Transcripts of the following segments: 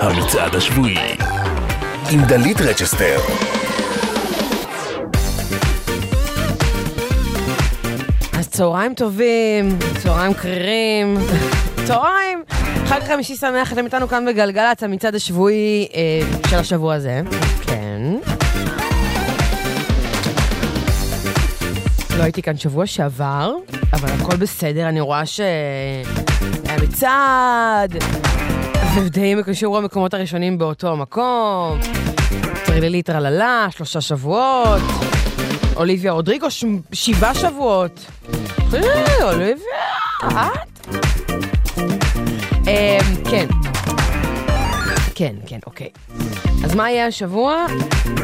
המצעד השבועי עם דלית רצ'סטר אז צהריים טובים, צהריים קרירים, צהריים! חג חמישי שמח, אתם איתנו כאן בגלגלצ, המצעד השבועי אה, של השבוע הזה. כן. לא הייתי כאן שבוע שעבר, אבל הכל בסדר, אני רואה ש... היה מצעד, ודי מקושור המקומות הראשונים באותו המקום. טריללי רללה, שלושה שבועות. אוליביה רודריגו, שבעה שבועות. אה, אוליביה, את? אמ, כן. כן, כן, אוקיי. אז מה יהיה השבוע?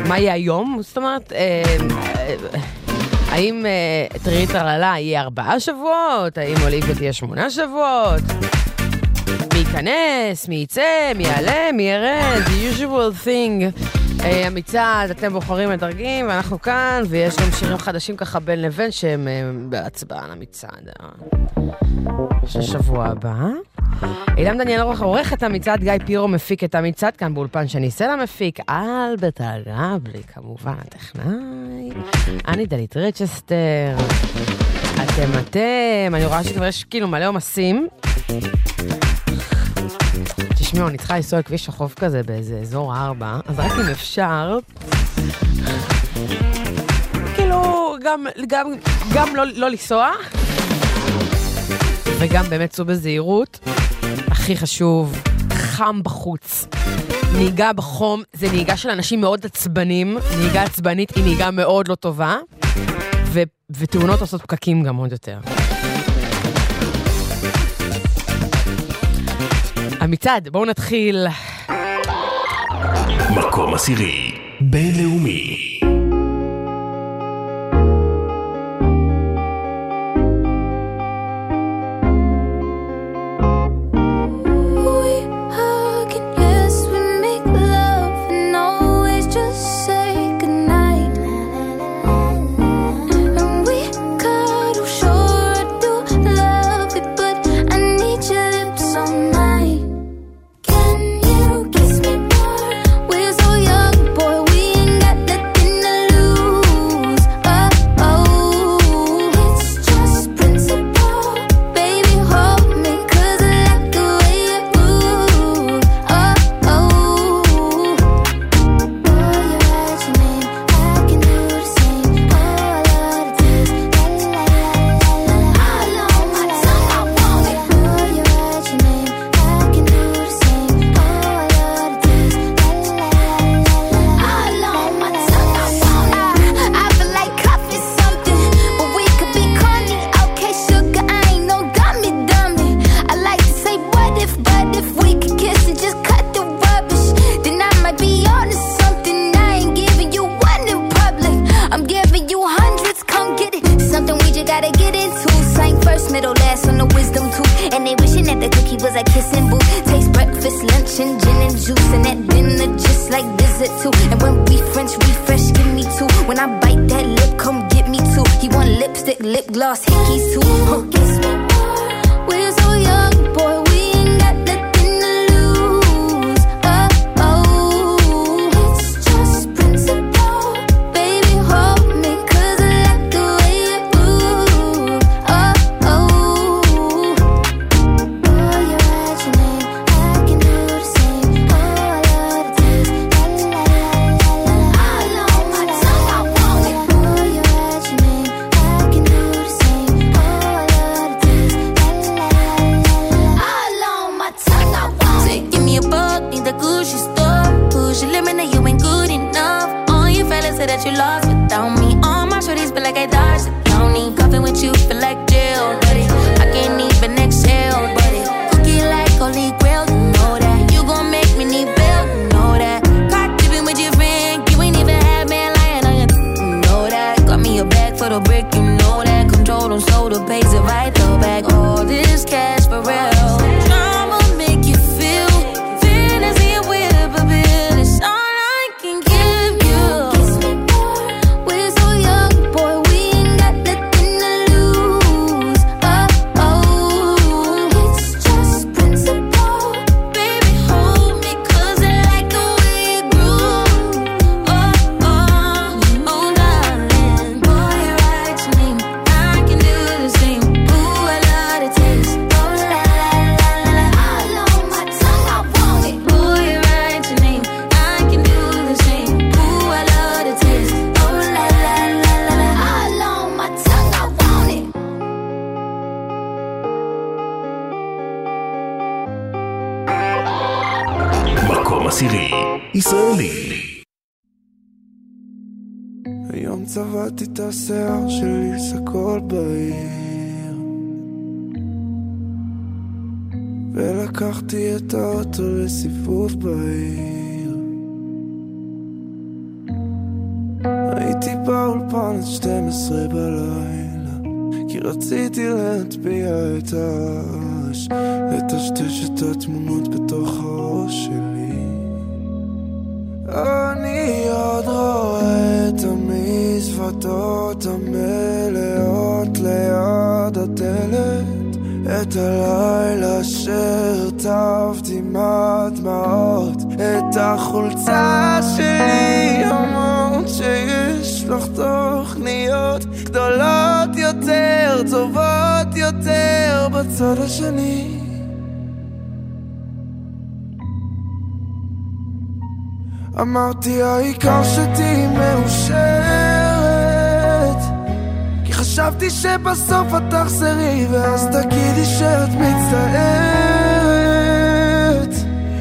מה יהיה היום? זאת אומרת, אמ, אה, האם אה, טריללי רללה יהיה ארבעה שבועות? האם אוליביה תהיה שמונה שבועות? מי ייכנס, מי יצא, מי יעלה, מי ירד, the usual thing. אה, המצעד, אתם בוחרים מדרגים, ואנחנו כאן, ויש גם שירים חדשים ככה בין לבין שהם אה, בהצבעה על המצעד. של שבוע הבא. אילם דניאל אורך עורך את המצעד, גיא פירו מפיק את המצעד כאן באולפן שני סלע מפיק, אלברט הרבלי כמובן, הטכנאי, אני דלית רצ'סטר, אתם אתם, אני רואה שכבר יש כאילו מלא עומסים. תשמעו, אני צריכה לנסוע לכביש החוף כזה באיזה אזור ארבע, אז רק אם אפשר... כאילו, גם, גם, גם לא, לא לנסוע, וגם באמת צאו בזהירות. הכי חשוב, חם בחוץ. נהיגה בחום זה נהיגה של אנשים מאוד עצבנים, נהיגה עצבנית היא נהיגה מאוד לא טובה, ו- ותאונות עושות פקקים גם עוד יותר. המצעד, בואו נתחיל. מקום עשירי, בינלאומי. יותר בצד השני. אמרתי העיקר שתהיי מאושרת. כי חשבתי שבסוף את תחזרי ואז תגידי שאת מצטערת.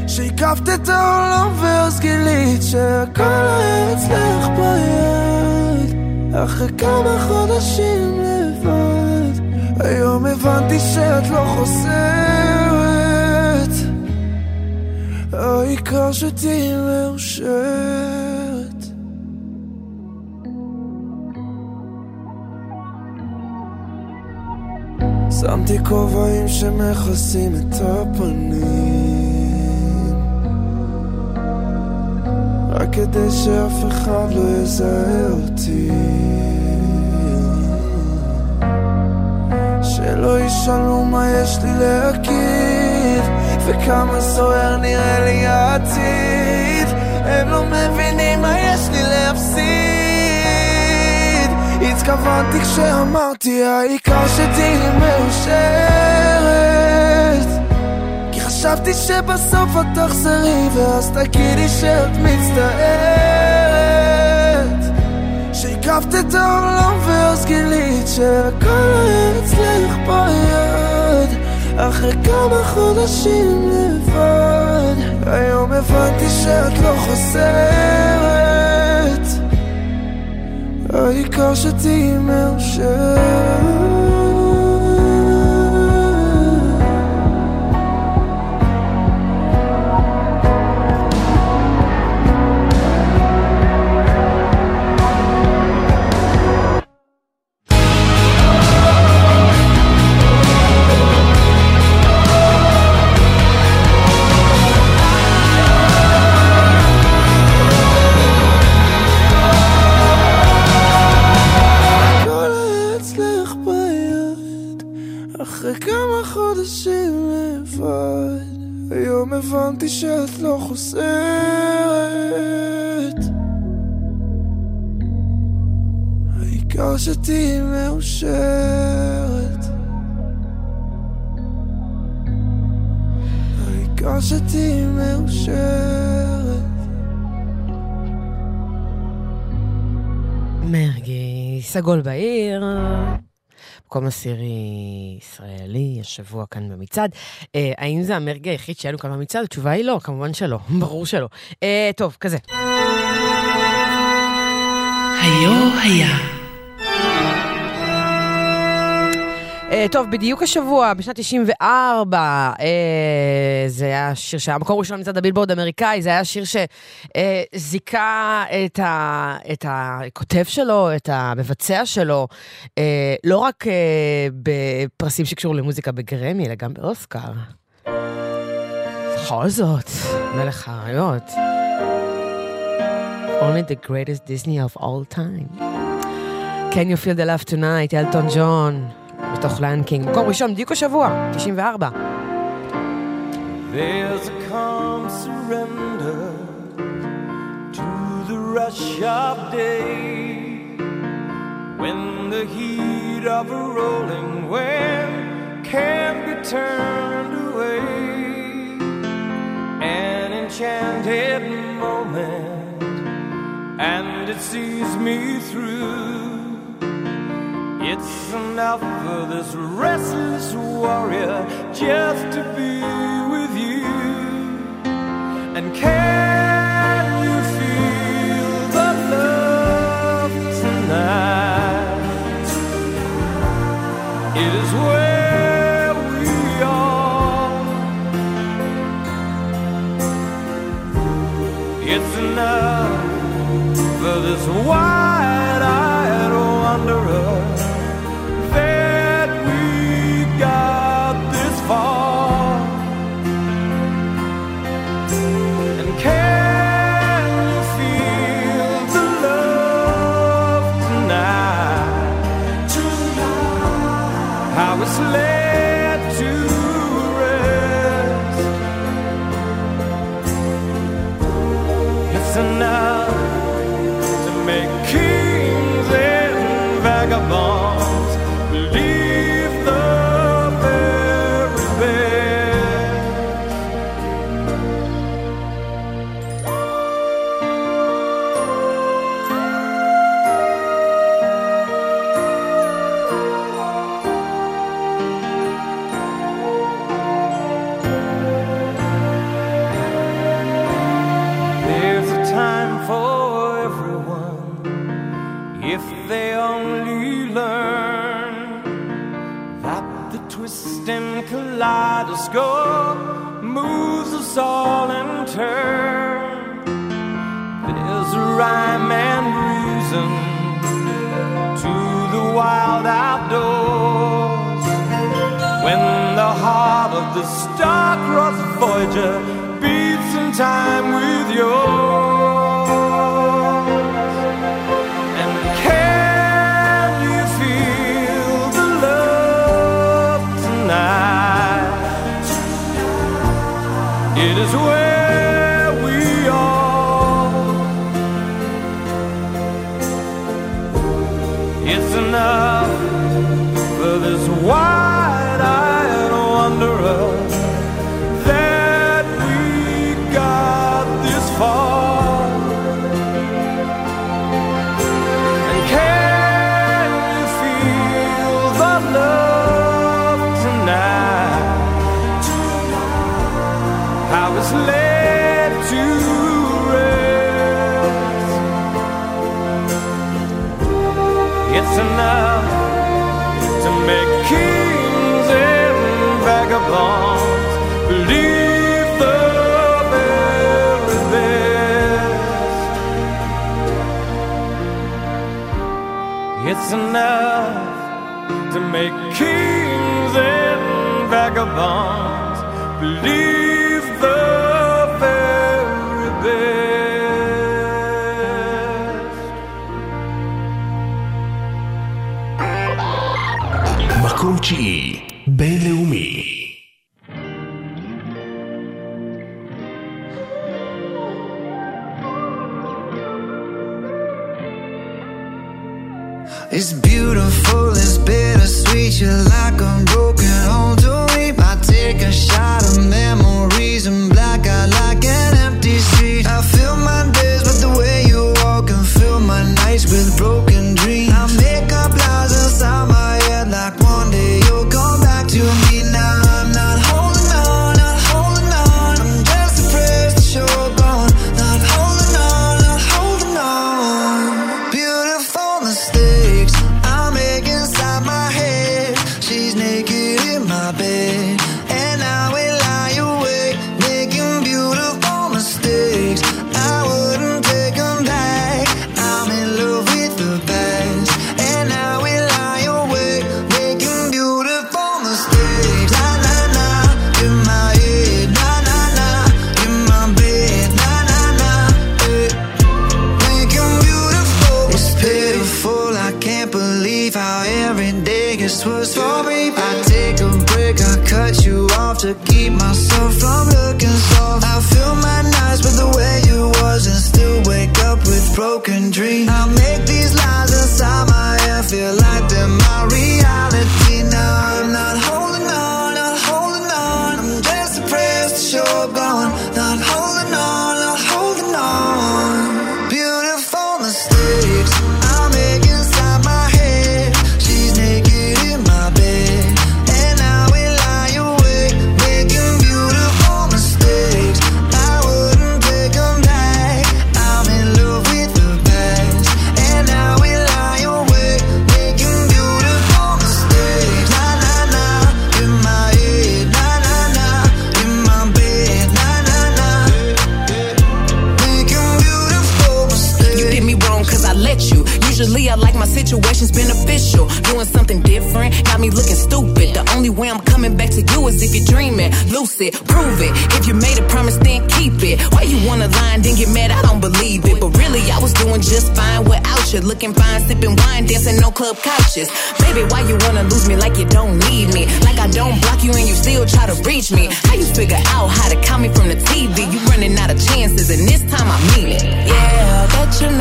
שהקפת את העולם ואז גילית שהכל היה אצלך ביד. אחרי כמה חודשים היום הבנתי שאת לא חוזרת. העיקר שתהיי מאושרת. שמתי כובעים שמכסים את הפנים. רק כדי שאף אחד לא יזהה אותי שלא ישאלו מה יש לי להגיד וכמה סוער נראה לי העתיד. הם לא מבינים מה יש לי להפסיד. התכוונתי כשאמרתי העיקר שתהיי מאושרת. כי חשבתי שבסוף את תחזרי ואז תגידי שאת מצטערת שהקפת את העולם ואז גילית שהכל היה אצלך ביד. אחרי כמה חודשים לבד היום הבנתי שאת לא חוזרת. העיקר שתהיי מאושרת סגול בעיר. מקום עשירי ישראלי, השבוע כאן במצעד. אה, האם זה המרגי היחיד שהיה לנו כאן במצעד? התשובה היא לא, כמובן שלא, ברור שלא. אה, טוב, כזה. היו היה. טוב, בדיוק השבוע, בשנת 94, אה, זה היה שיר שהיה מקום ראשון מצד הבילבורד האמריקאי, זה היה שיר שזיכה את, ה, את הכותב שלו, את המבצע שלו, אה, לא רק אה, בפרסים שקשורים למוזיקה בגרמי, אלא גם באוסקר. בכל זאת, מלך האריות. Only the greatest Disney of all time. Can you feel the love tonight, אלטון ג'ון, בתוך ליין קינג. מקום ראשון, בדיוק השבוע, 94. There's a calm surrender to the rush of day when the heat of a rolling wave can't be turned away. An enchanted moment, and it sees me through. It's enough for this restless warrior just to be with you. And can you feel the love tonight? It is where we are. It's enough for this wild. across the Voyager beats in time with yours. It's enough to make kings and vagabonds believe.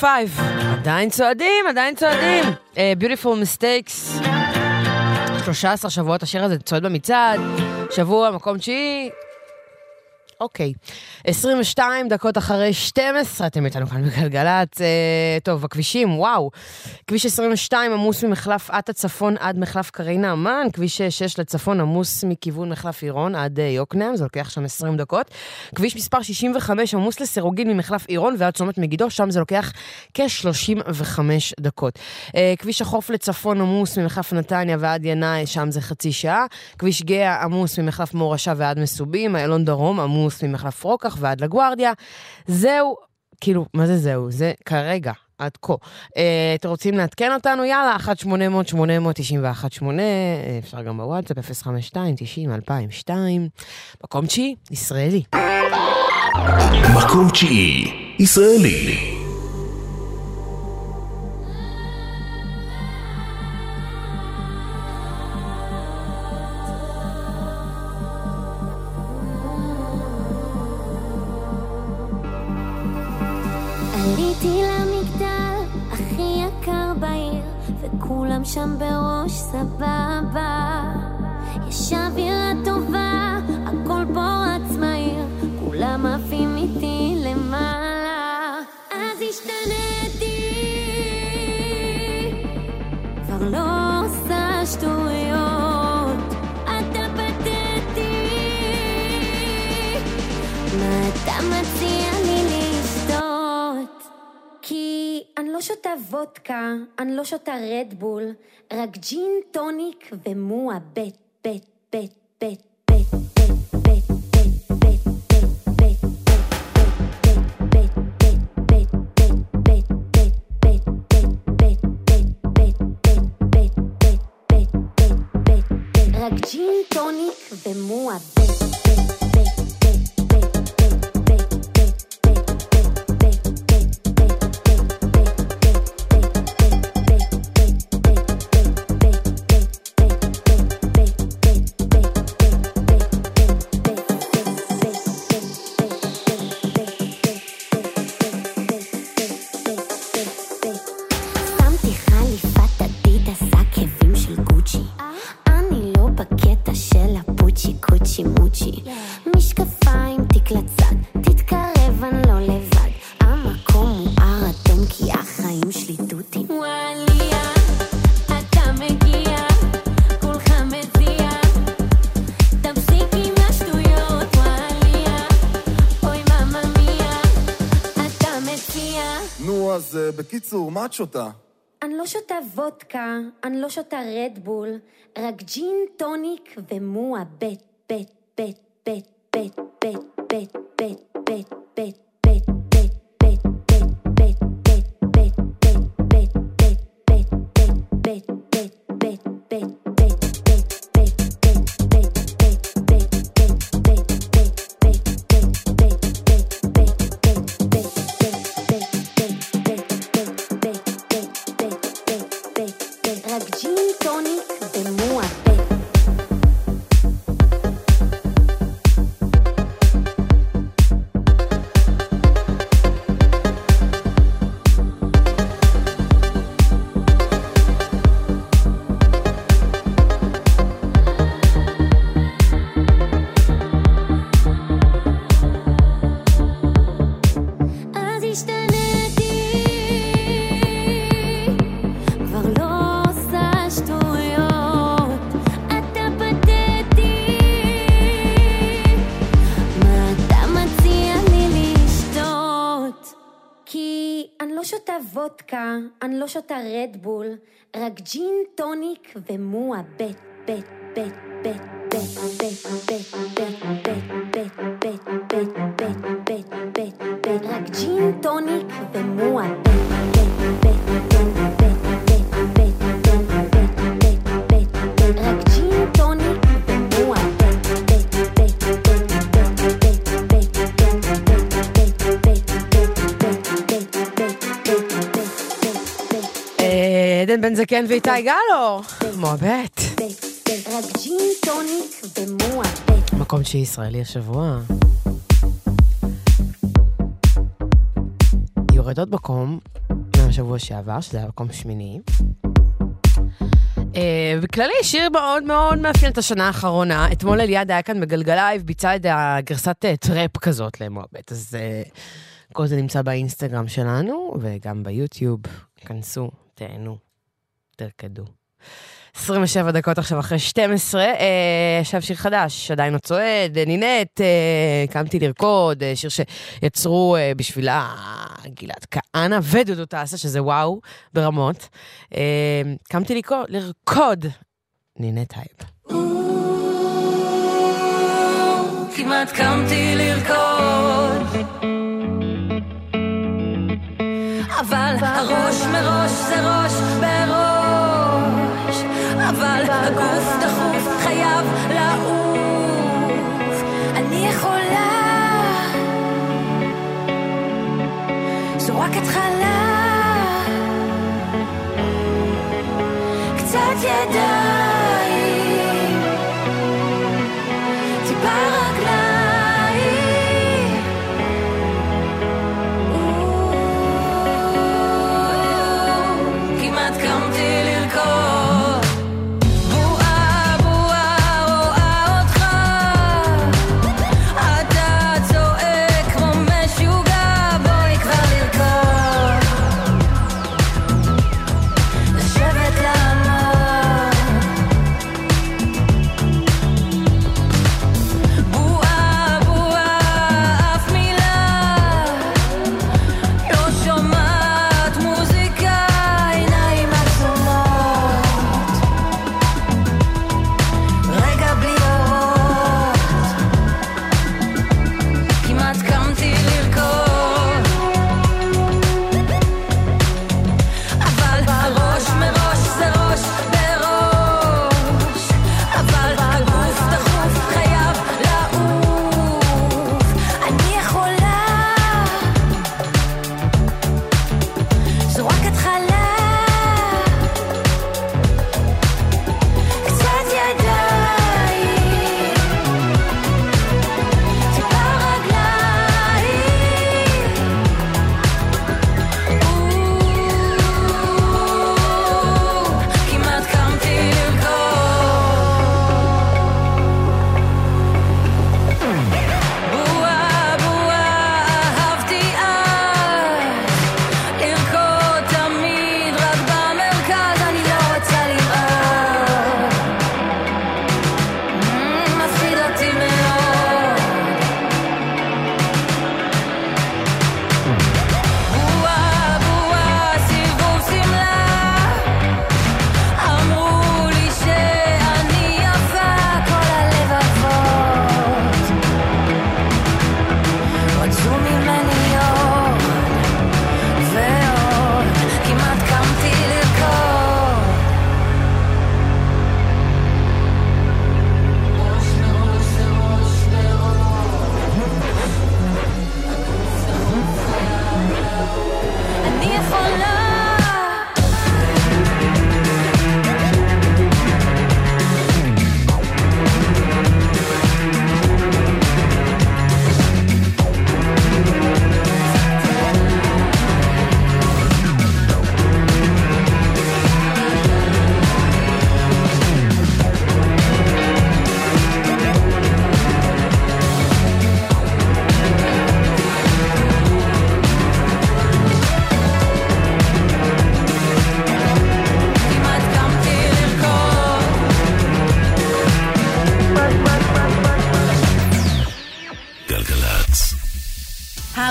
Five, עדיין צועדים, עדיין צועדים. Beautiful Mistakes. 13 שבועות השיר הזה צועד במצעד, שבוע מקום תשיעי. אוקיי. 22 דקות אחרי 12, אתם איתנו כאן בגלגלצ. אה, טוב, הכבישים, וואו. כביש 22 עמוס ממחלף עטה צפון עד מחלף קרינה אמן, כביש 6 לצפון עמוס מכיוון מחלף עירון עד אה, יקנעם, זה לוקח שם 20 דקות. כביש מספר 65 עמוס לסירוגין ממחלף עירון ועד צומת מגידו, שם זה לוקח כ-35 דקות. אה, כביש החוף לצפון עמוס ממחלף נתניה ועד ינאי, שם זה חצי שעה. כביש גאה עמוס ממחלף מורשה ועד מסובים, איילון דרום עמוס ממחלף רוקח ועד לגוארדיה. זהו, כאילו, מה זה זהו? זה כרגע. עד כה. אה, אתם רוצים לעדכן אותנו? יאללה, 1-800-891-8, אה, אפשר גם בוואטסאפ, 052-90-2002. מקום תשיעי, ישראלי. מקום תשיעי, ישראלי. עליתי למגדל הכי יקר בעיר, וכולם שם בראש סבבה. יש אווירה טובה, הכל פה רץ מהיר, כולם עפים איתי למעלה. אז השתניתי, כבר לא עושה שטויות, אתה פתטי. מה אתה מציע? כי אני לא שותה וודקה, אני לא שותה רדבול, רק ג'ין טוניק ומועה בית, בית, בית, בית, בית, בית, בית, בית, את שותה? אני לא שותה וודקה, אני לא שותה רדבול, רק ג'ין טוניק ומועה בית, בית, בית, בית, בית, בית, בית, בית, בית, לא שותה רדבול, רק ג'ין טוניק ומוע בית, בית, בית, בית, בית, בית, בית, בית, בית, בית, בית, בית, בית, בית, בית, רק ג'ין טוניק ומוע בית, בית, בית, בית, בית, בית, בית, בית, בית, בית, בית, רק ג'ין אה, עדן בן זקן ואיתי גלו. מועבט. רק ג'ין טוניק ומועבט. מקום תשיעי ישראלי השבוע. יורד עוד מקום מהשבוע שעבר, שזה היה מקום שמיני. אה, בכללי, שיר מאוד מאוד מאפיין את השנה האחרונה. אתמול אליעד היה כאן בגלגלייב, ביצע את הגרסת אה, trap כזאת למועבט, אז אה, כל זה נמצא באינסטגרם שלנו, וגם ביוטיוב. כנסו, תהנו, תרקדו. 27 דקות עכשיו אחרי 12, אה, עכשיו שיר חדש, עדיין לא צועד, אה, נינט, אה, קמתי לרקוד, שיר שיצרו בשבילה גלעד כהנא ודודו טסה, שזה וואו ברמות. קמתי לרקוד, לרקוד, נינט טייב. כמעט קמתי לרקוד אבל הראש מראש זה ראש בראש הגוף דחוף חייב לעוף. אני יכולה. זו רק התחלה. קצת ידיים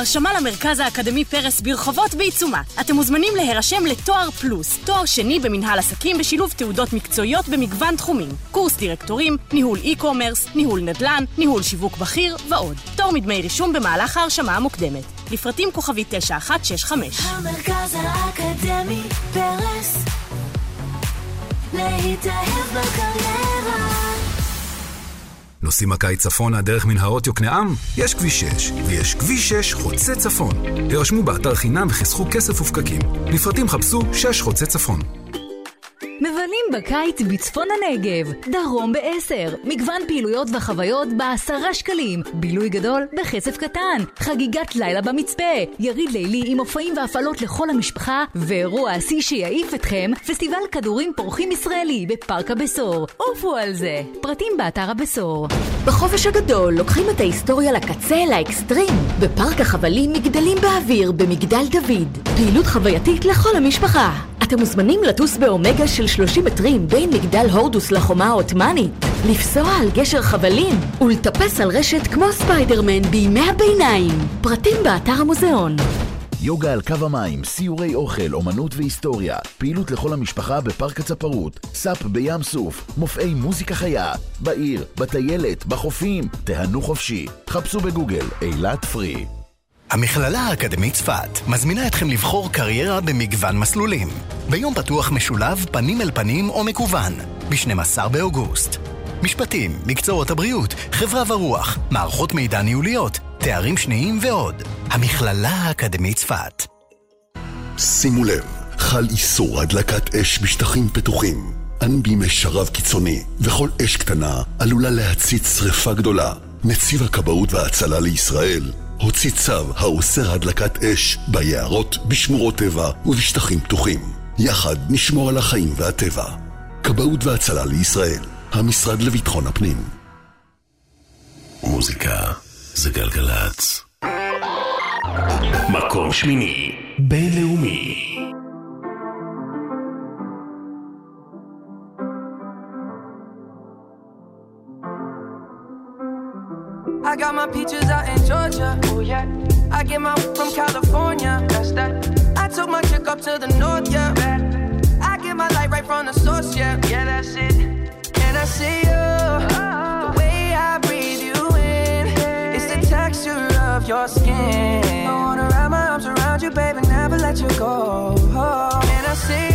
ההרשמה למרכז האקדמי פרס ברחובות בעיצומה. אתם מוזמנים להירשם לתואר פלוס, תואר שני במנהל עסקים בשילוב תעודות מקצועיות במגוון תחומים. קורס דירקטורים, ניהול e-commerce, ניהול נדל"ן, ניהול שיווק בכיר ועוד. פטור מדמי רישום במהלך ההרשמה המוקדמת. לפרטים כוכבי 9165. המרכז האקדמי פרס להתאהב בקריירה נוסעים הקיץ צפונה דרך מנהרות יוקנעם? יש כביש 6, ויש כביש 6 חוצה צפון. הירשמו באתר חינם וחסכו כסף ופקקים. לפרטים חפשו 6 חוצה צפון. מבלים בקיץ בצפון הנגב, דרום ב-10, מגוון פעילויות וחוויות בעשרה שקלים, בילוי גדול בכסף קטן, חגיגת לילה במצפה, יריד לילי עם מופעים והפעלות לכל המשפחה, ואירוע השיא שיעיף אתכם, פסטיבל כדורים פורחים ישראלי בפארק הבשור. עופו על זה, פרטים באתר הבשור. בחופש הגדול לוקחים את ההיסטוריה לקצה, לאקסטרים. בפארק החבלים מגדלים באוויר במגדל דוד. פעילות חווייתית לכל המשפחה. אתם מוזמנים לטוס באומגה של 30 מטרים בין מגדל הורדוס לחומה העות'מאנית, לפסוע על גשר חבלים ולטפס על רשת כמו ספיידרמן בימי הביניים. פרטים באתר המוזיאון. יוגה על קו המים, סיורי אוכל, אומנות והיסטוריה, פעילות לכל המשפחה בפארק הצפרות, סאפ בים סוף, מופעי מוזיקה חיה, בעיר, בטיילת, בחופים, תהנו חופשי. חפשו בגוגל אילת פרי. המכללה האקדמית צפת מזמינה אתכם לבחור קריירה במגוון מסלולים. ביום פתוח משולב פנים אל פנים או מקוון, ב-12 באוגוסט. משפטים, מקצועות הבריאות, חברה ורוח, מערכות מידע ניהוליות, תארים שניים ועוד. המכללה האקדמית צפת. שימו לב, חל איסור הדלקת אש בשטחים פתוחים. אנו בימי שרב קיצוני, וכל אש קטנה עלולה להצית שרפה גדולה. נציב הכבאות וההצלה לישראל הוציא צו האוסר הדלקת אש ביערות, בשמורות טבע ובשטחים פתוחים. יחד נשמור על החיים והטבע. כבאות והצלה לישראל, המשרד לביטחון הפנים. מוזיקה זה גלגלצ. מקום שמיני, בינלאומי. I got my peaches out in Georgia. Oh yeah. I get my from California. That's that. I took my chick up to the north, yeah. I get my light right from the source, yeah. Yeah, that's it. And I see you. Uh-huh. The way I breathe you in. It's the texture of your skin. I wanna wrap my arms around you, baby, never let you go. Oh. And I see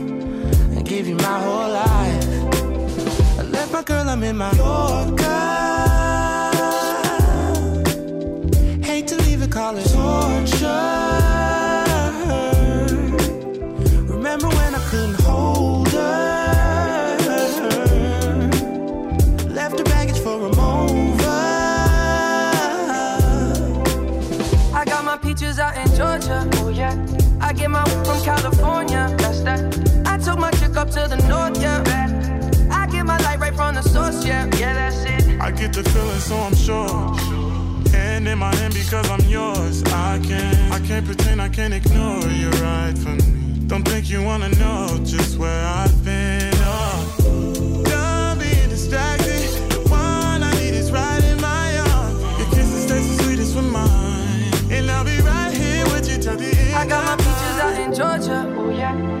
and give you my whole life. I left my girl, I'm in my Yorker. Hate to leave it, call it torture. Remember when I couldn't hold her? Left her baggage for a mover. I got my peaches out in Georgia. Oh yeah. I get my from California. To the north. Yeah. I get my light right from the source. Yeah. Yeah, that's it. I get the feeling, so I'm sure. Hand in my hand because I'm yours. I can't, I can't pretend I can't ignore you right from me. Don't think you wanna know just where I've been. Oh. Done being distracted. The one I need is right in my arms. Your kisses taste the sweetest with mine, and I'll be right here with you till the end. I got my peaches out in Georgia. Oh yeah.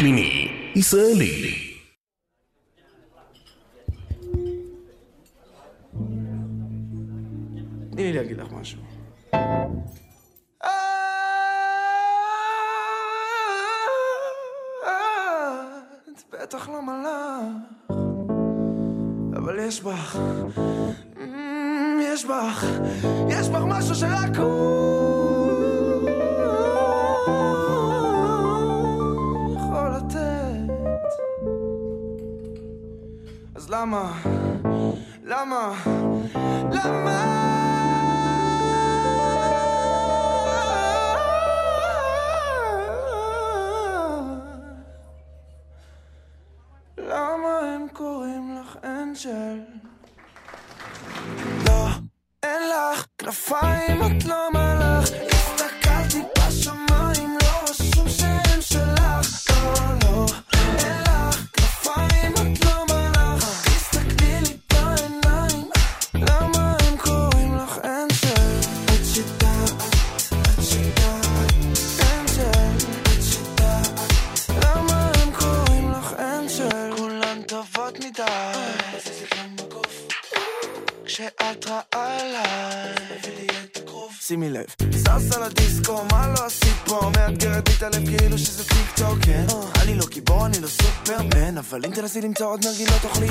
שמיני, ישראלי. תני לי להגיד לך משהו. את בטח לא מלאך, אבל יש בך, יש בך, יש בך משהו שרק הוא למה, למה, למה? למה הם קוראים לך אנג'ל? לא, אין לך כנפיים, את לא עוד נרגילות תאכלי,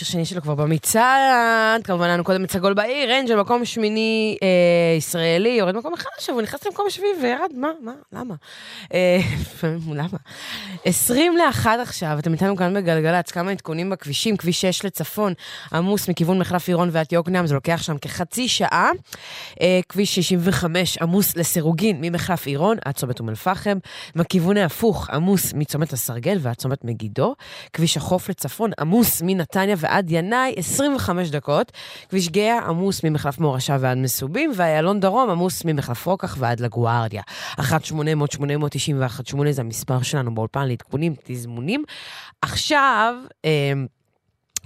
מרגי, שיר שני שלו כבר במצעד, כמובן לנו קודם את סגול בעיר, אנג'ל מקום שמיני אה, ישראלי, יורד מקום אחד עכשיו, הוא נכנס למקום שביעי וירד, מה, מה, למה? אה, למה? 20 לאחת עכשיו, אתם איתנו כאן בגלגלצ, כמה עדכונים בכבישים, כביש 6 לצפון, עמוס מכיוון מחלף עירון ועד יוקנעם, זה לוקח שם כחצי שעה. אה, כביש 65 עמוס לסירוגין ממחלף עירון עד צומת אום אל-פחם, בכיוון ההפוך עמוס מצומת הסרגל ועד צומת מגידו, כביש החוף לצפון עמוס מנתניה ועד ינאי 25 דקות, כביש גאה עמוס ממחלף מורשה ועד מסובים, ואיילון דרום עמוס ממחלף רוקח ועד לגוארדיה. 1-800-891-8 זה המספר שלנו באולפן לעדכונים, תזמונים. עכשיו, אה,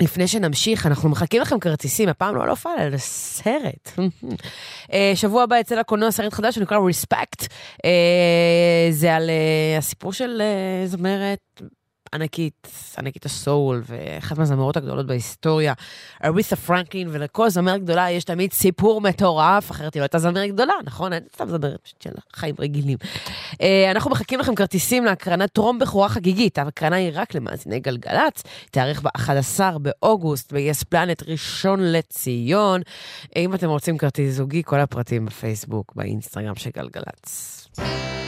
לפני שנמשיך, אנחנו מחכים לכם כרטיסים, הפעם לא על הופעה, אלא לסרט. אה, שבוע הבא יצא לקולנוע סרט חדש שנקרא Respect. אה, זה על אה, הסיפור של זמרת ענקית, ענקית הסול, ואחת מהזמרות הגדולות בהיסטוריה, אריסה פרנקלין, ולכל זמרת גדולה יש תמיד סיפור מטורף, אחרת היא לא הייתה זמרת גדולה, נכון? אין סתם זמרת של חיים רגילים. אה, אנחנו מחכים לכם כרטיסים להקרנת טרום בכורה חגיגית, ההקרנה היא רק למאזיני גלגלצ, תארך ב-11 באוגוסט ב-yes planet ראשון לציון. אה, אם אתם רוצים כרטיס זוגי, כל הפרטים בפייסבוק, באינסטגרם של גלגלצ.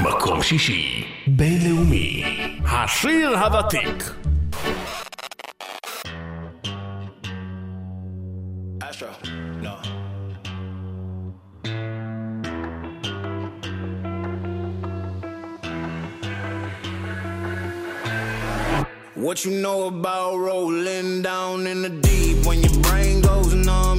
מקום שישי, בינלאומי. השיר הוותיק. Astro, no. What you know about rolling down in the deep? When your brain goes numb,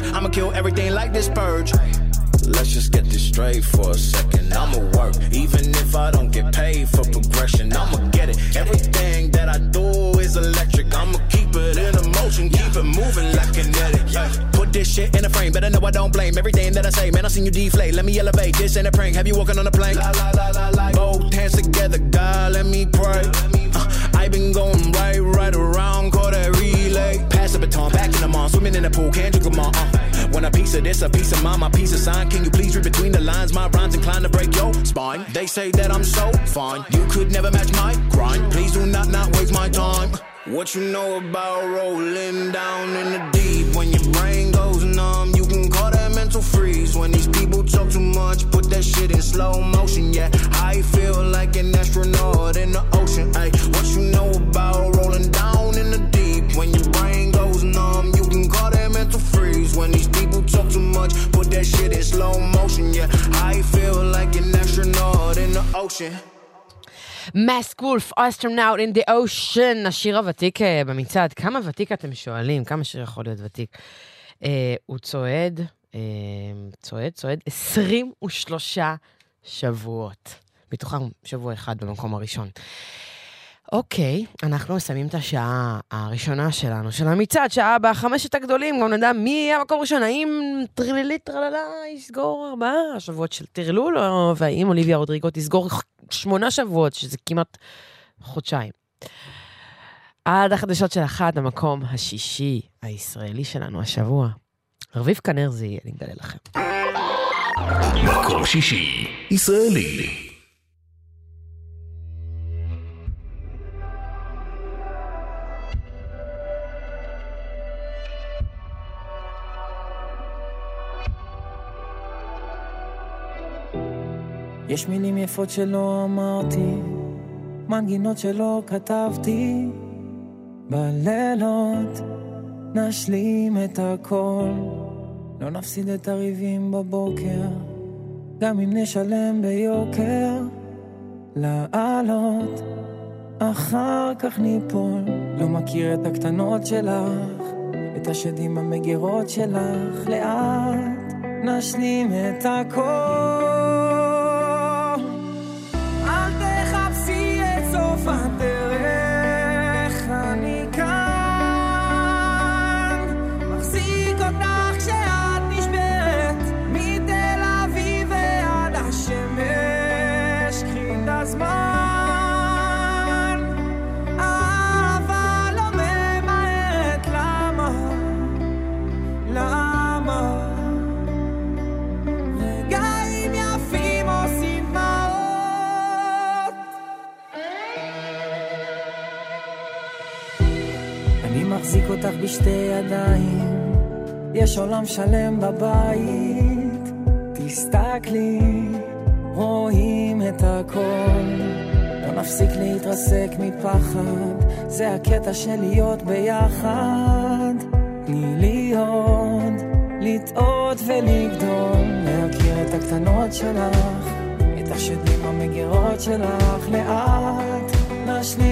I'ma kill everything like this purge. Let's just get this straight for a second. I'ma work, even if I don't get paid for progression. I'ma get it. Everything that I do is electric. I'ma keep it in a motion, keep it moving like kinetic. Put this shit in a frame, better know I don't blame everything that I say. Man, I seen you deflate. Let me elevate. This ain't a prank. Have you walking on a la. Both hands together, God, let me pray. Uh, I been going right, right around, call that Pass the baton, back in the mall, swimming in the pool, can't drink them all. Uh. When a piece of this, a piece of mine, my piece of sign. Can you please read between the lines? My rhymes inclined to break your spine. They say that I'm so fine. You could never match my grind. Please do not not waste my time. What you know about rolling down in the deep? When your brain goes numb, you can call that mental mental freeze when these people talk too much. Put that shit in slow motion, yeah. I feel like an astronaut in the ocean. Ay, what you know about rolling down in the deep? Freeze. When these people talk too much, put that shit in slow motion, yeah. I feel like an astronaut in the ocean. מאסק וולף, אסטרונאוט in the ocean, השיר הוותיק אה, במצעד. כמה ותיק אתם שואלים? כמה שיר יכול להיות ותיק? אה, הוא צועד, אה, צועד, צועד 23 שבועות. מתוכם שבוע אחד במקום הראשון. אוקיי, אנחנו מסיימים את השעה הראשונה שלנו, של המצעד, שעה בחמשת הגדולים, גם נדע מי יהיה המקום הראשון, האם טרלילי טרללה יסגור ארבעה שבועות של טרלול, והאם אוליביה רודריגו תסגור שמונה שבועות, שזה כמעט חודשיים. עד החדשות של אחת, המקום השישי הישראלי שלנו השבוע. רביב כנר זה יהיה, אני אגלה לכם. מקום שישי, ישראלי. יש מילים יפות שלא אמרתי, מנגינות שלא כתבתי, בלילות נשלים את הכל, לא נפסיד את הריבים בבוקר, גם אם נשלם ביוקר, לעלות, אחר כך ניפול, לא מכיר את הקטנות שלך, את השדים במגירות שלך, לאט נשלים את הכל. מחזיק אותך בשתי ידיים, יש עולם שלם בבית. תסתכלי, רואים את הכל. לא נפסיק להתרסק מפחד, זה הקטע של להיות ביחד. תני לי עוד, לטעות ולגדול, להכיר את הקטנות שלך, את השדים במגירות שלך, לאט נשלים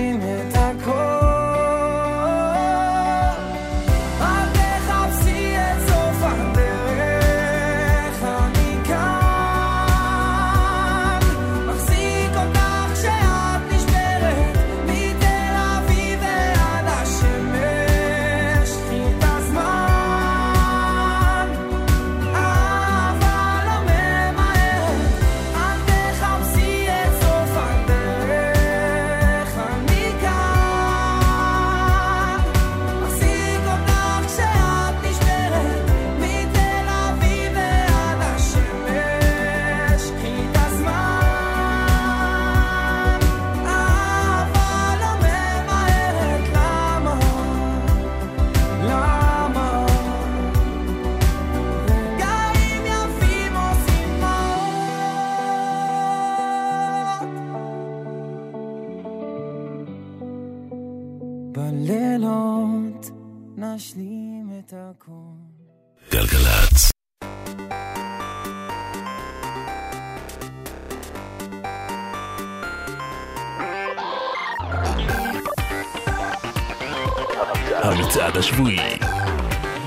המצעד השבועי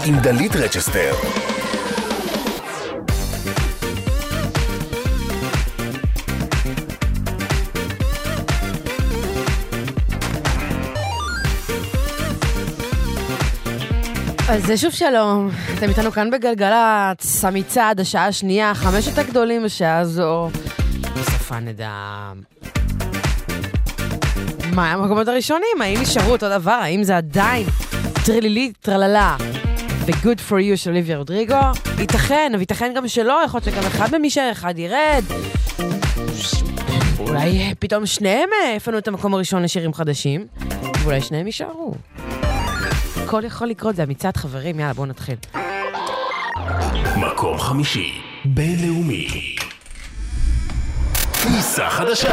עם דלית רצ'סטר. אז שוב שלום, אתם איתנו כאן בגלגלצ, המצעד, השעה השנייה, חמשת הגדולים בשעה זו. בסופה נדע... מה המקומות הראשונים? האם נשארו אותו דבר? האם זה עדיין טרלילי טרללה ו-good for you של אוליביה רודריגו? ייתכן, וייתכן גם שלא, יכול להיות שגם אחד מהם יישאר, אחד ירד. אולי פתאום שניהם אה, יפנו את המקום הראשון לשירים חדשים, ואולי שניהם יישארו. הכל יכול לקרות, זה המצעד חברים, יאללה בואו נתחיל. מקום חמישי, בינלאומי. כניסה חדשה.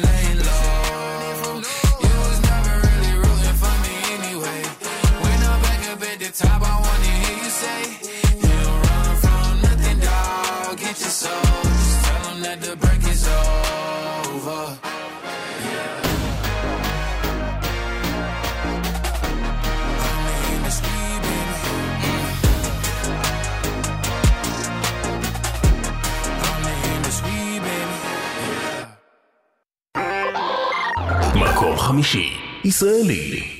top, I wanna hear you say, You don't run from nothing, dog. Get your soul. Just tell them that the break is over. in the street, baby. Only in the street, baby. מקום חמישי, ישראלי.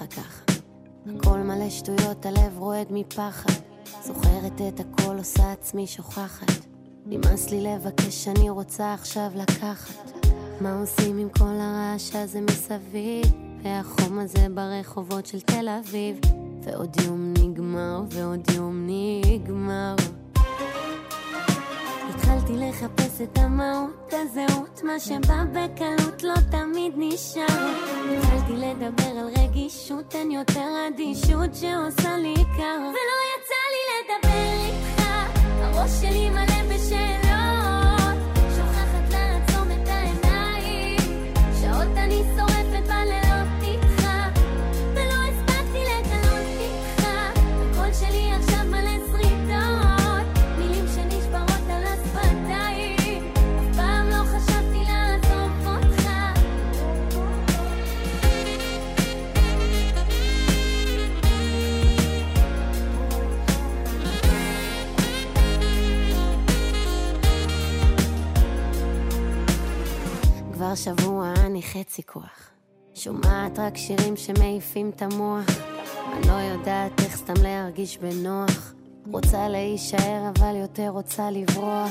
ככה ככה. הכל מלא שטויות, הלב רועד מפחד. זוכרת את הכל, עושה עצמי שוכחת. נמאס לי לבקש, אני רוצה עכשיו לקחת. מה עושים עם כל הרעש הזה מסביב? והחום הזה ברחובות של תל אביב. ועוד יום נגמר, ועוד יום נגמר. התחלתי לחפש את המהות, הזהות, מה שבא בקלות לא תמיד נשאר. התחלתי לדבר על רגישות, אין יותר אדישות שעושה לי קר. ולא יצא לי לדבר איתך, הראש שלי מלא בשאלות. שוכחת לעצום את העיניים, שעות אני שורפת כבר שבוע אני חצי כוח. שומעת רק שירים שמעיפים את המוח. אני לא יודעת איך סתם להרגיש בנוח. רוצה להישאר אבל יותר רוצה לברוח.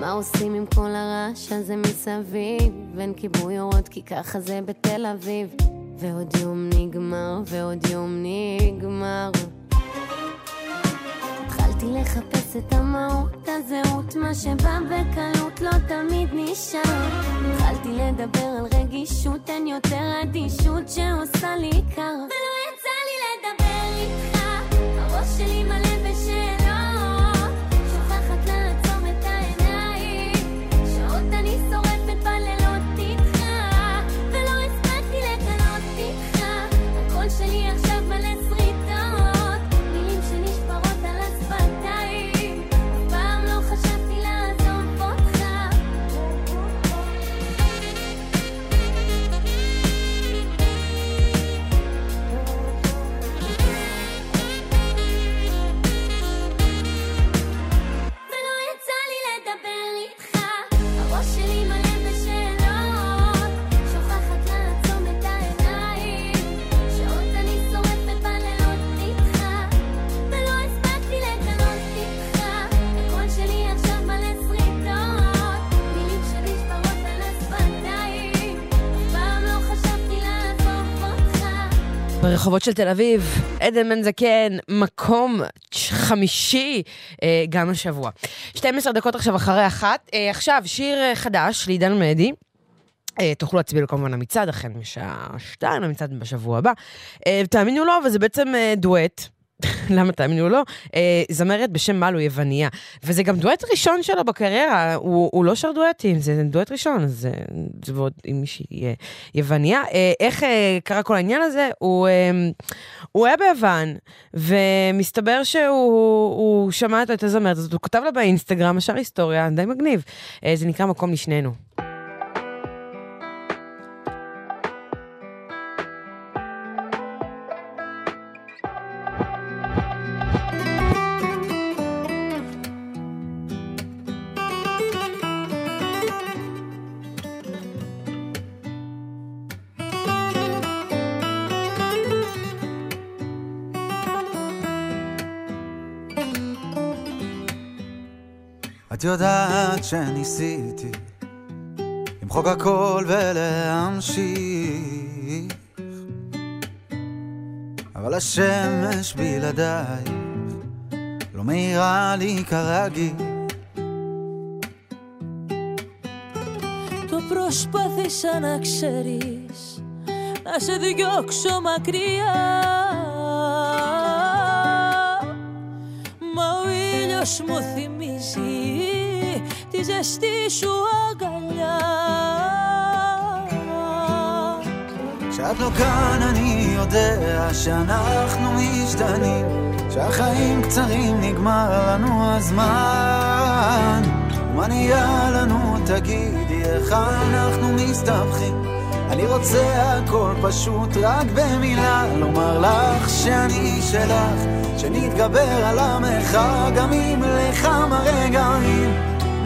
מה עושים עם כל הרעש הזה מסביב? אין כיבוי אורות כי ככה זה בתל אביב. ועוד יום נגמר, ועוד יום נגמר. התחלתי לחפש את המהות, הזהות, מה שבא בקלות לא תמיד נשאר. התחלתי לדבר על רגישות, אין יותר אדישות שעושה לי קר. ולא יצא לי לדבר איתך, הראש שלי מלא בשאלות. ברחובות של תל אביב, עדן בן זקן, מקום חמישי אה, גם השבוע. 12 דקות עכשיו אחרי אחת. אה, עכשיו, שיר אה, חדש לעידן מדי. אה, תוכלו להצביע לו כמובן למצעד, החל משעה שתיים, המצעד בשבוע הבא. אה, תאמינו לו, וזה בעצם אה, דואט. למה תאמינו לו? אה, זמרת בשם מלו יווניה. וזה גם דואט ראשון שלו בקריירה, הוא, הוא לא שר דואטים, זה דואט ראשון, אז זה, זה ועוד עם מישהי אה, יווניה. אה, איך אה, קרה כל העניין הזה? הוא, אה, הוא היה ביוון, ומסתבר שהוא הוא, הוא שמע את הזמרת הזאת, הוא כתב לה באינסטגרם, שר היסטוריה, די מגניב. אה, זה נקרא מקום לשנינו. את יודעת שניסיתי למחוק הכל ולהמשיך אבל השמש בלעדייך לא מאירה לי כרגיל Το προσπάθησα να ξέρεις Να σε διώξω μακριά ήλιος μου θυμίζει Τη ζεστή σου αγκαλιά כשאת לא כאן אני יודע שאנחנו משתנים שהחיים קצרים נגמר לנו הזמן מה נהיה לנו תגידי איך אנחנו מסתבכים אני רוצה הכל פשוט רק במילה לומר לך שאני שלך שנתגבר על המרחק גם אם לכמה רגעים.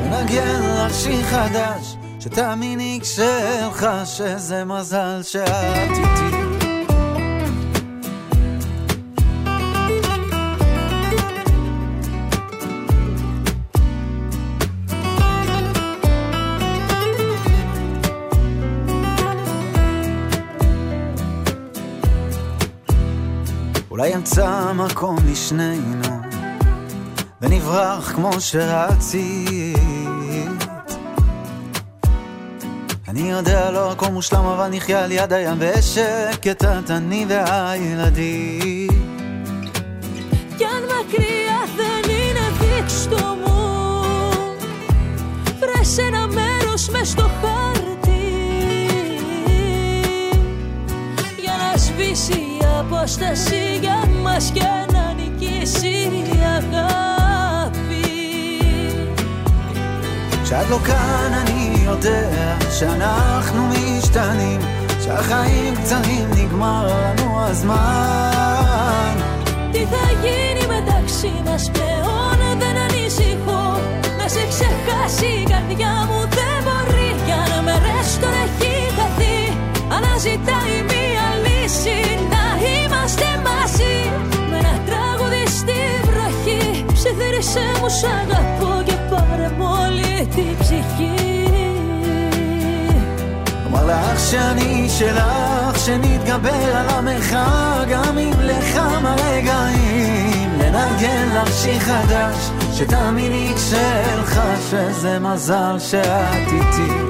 ונגן לך שיר חדש שתאמיני כשאלך שזה מזל שאת איתי אולי ימצא מקום לשנינו, ונברח כמו שרצית. אני יודע לא הכל מושלם, אבל נחיה על יד הים בשקט, את אני והילדים. כן מקריאה ואני נביא כשתומו, פרשן המרוש משתוכל σβήσει η απόσταση για μας και να νικήσει η αγάπη כשאת לא כאן אני יודע שאנחנו משתנים שהחיים קצרים נגמר לנו הזמן Τι θα γίνει μεταξύ μας πλέον δεν ανησυχώ Να σε ξεχάσει η καρδιά μου δεν μπορεί Για να με ρες να είμαστε μαζί. Με ένα τραγούδι στη βροχή. Ψιθύρισέ μου σ' αγαπώ και πάρε μου τη ψυχή. Μαλάχ σε αν είσαι λάχ σε νίτ αλλά με χάγαμιμ λεχάμα ρεγαίμ Λεναργέν λαχ σιχαντάς σε τα μην ήξελ χάσε Ζε μαζάλ σε ατιτή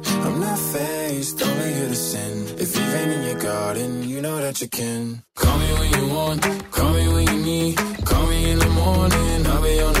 I'm not faced, only here to sin. If you've been in your garden, you know that you can. Call me when you want, call me when you need. Call me in the morning, I'll be on the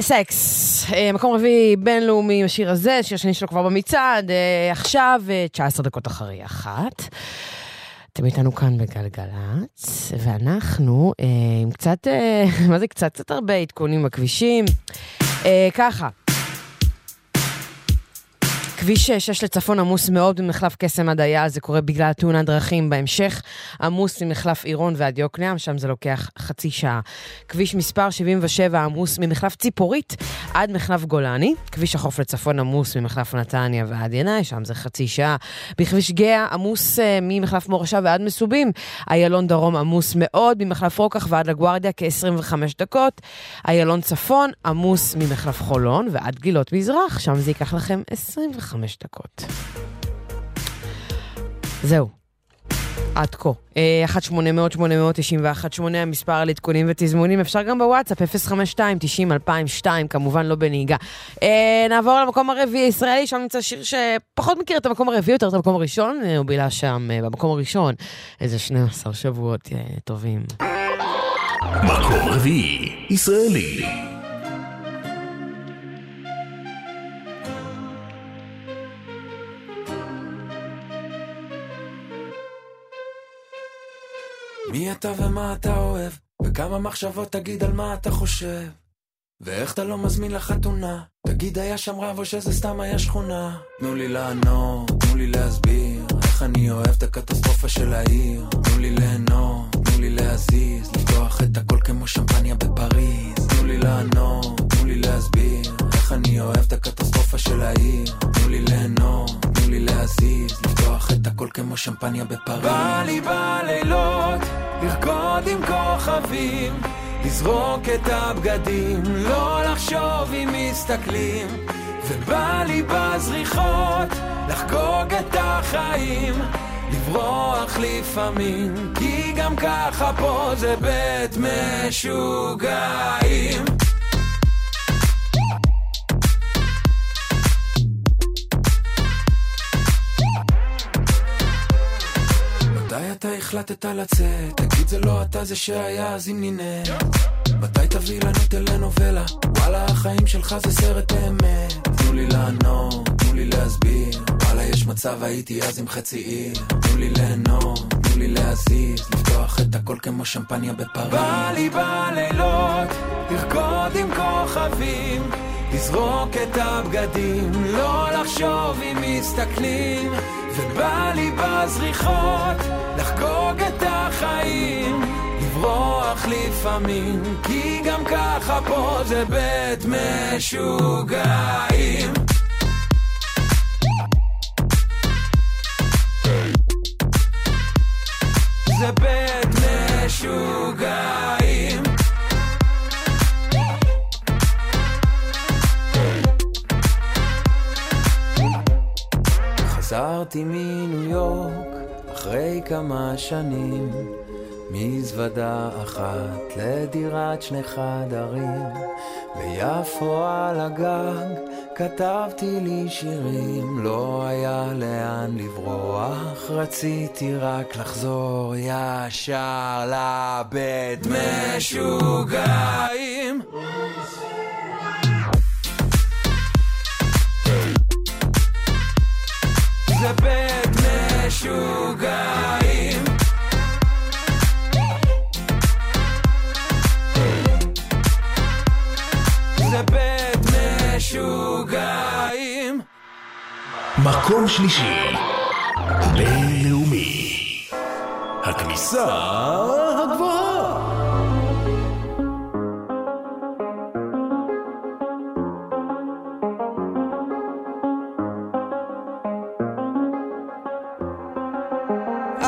סקס, אה, מקום רביעי בינלאומי עם השיר הזה, שיר שני שלו כבר במצעד, אה, עכשיו אה, 19 דקות אחרי אחת. אתם איתנו כאן בגלגלצ, ואנחנו אה, עם קצת, אה, מה זה קצת? קצת הרבה עדכונים בכבישים. אה, ככה. כביש 6 לצפון עמוס מאוד ממחלף קסם עד היה, זה קורה בגלל תאונת דרכים. בהמשך עמוס ממחלף עירון ועד יוקנעם, שם זה לוקח חצי שעה. כביש מספר 77 עמוס ממחלף ציפורית עד מחלף גולני. כביש החוף לצפון עמוס ממחלף נתניה ועד ינאי, שם זה חצי שעה. בכביש גאה עמוס uh, ממחלף מורשה ועד מסובים. איילון דרום עמוס מאוד ממחלף רוקח ועד לגוארדיה כ-25 דקות. איילון צפון עמוס ממחלף חולון ועד גלילות מזרח, שם זה ייקח לכם 25 דקות. זהו. עד כה. אה, 1-800-891-8 המספר על עדכונים ותזמונים, אפשר גם בוואטסאפ, 052-90-2002, כמובן לא בנהיגה. אה, נעבור למקום הרביעי הישראלי, שם נמצא שיר שפחות מכיר את המקום הרביעי, יותר את המקום הראשון, אה, הוא בילה שם אה, במקום הראשון איזה 12 שבועות אה, טובים. מקום רביעי, ישראלי. מי אתה ומה אתה אוהב, וכמה מחשבות תגיד על מה אתה חושב. ואיך אתה לא מזמין לחתונה, תגיד היה שם רב או שזה סתם היה שכונה. תנו לי לענות, תנו לי להסביר, איך אני אוהב את הקטסטרופה של העיר. תנו לי ליהנות, תנו לי להזיז, לפתוח את הכל כמו שמפניה בפריז. תנו לי לענות, תנו לי להסביר, איך אני אוהב את הקטסטרופה של העיר. תנו לי ליהנות, תנו לי להזיז, לפתוח את הכל כמו שמפניה בפריז. בא לי בלילות, לרקוד עם כוכבים, לזרוק את הבגדים, לא לחשוב אם מסתכלים. ובא לי בזריחות, לחגוג את החיים, לברוח לפעמים, כי גם ככה פה זה בית משוגעים. אתה החלטת לצאת? תגיד זה לא אתה זה שהיה אז אם נינא מתי תביא לנו טלנובלה? וואלה החיים שלך זה סרט אמת. תנו לי לענות, תנו לי להסביר. וואלה יש מצב הייתי אז עם חצי עיר. תנו לי ליהנות, תנו לי להזיז. לפתוח את הכל כמו שמפניה בפריז. בא לי בלילות לרקוד עם כוכבים לזרוק את הבגדים, לא לחשוב אם מסתכלים ובא לי בזריחות לחגוג את החיים לברוח לפעמים כי גם ככה פה זה בית משוגעים. זה בית חזרתי מניו יורק אחרי כמה שנים מזוודה אחת לדירת שני חדרים ביפו על הגג כתבתי לי שירים לא היה לאן לברוח רציתי רק לחזור ישר לבית משוגעים זה בית משוגעים זה בית משוגעים מקום שלישי, בינלאומי. הכניסה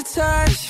your touch.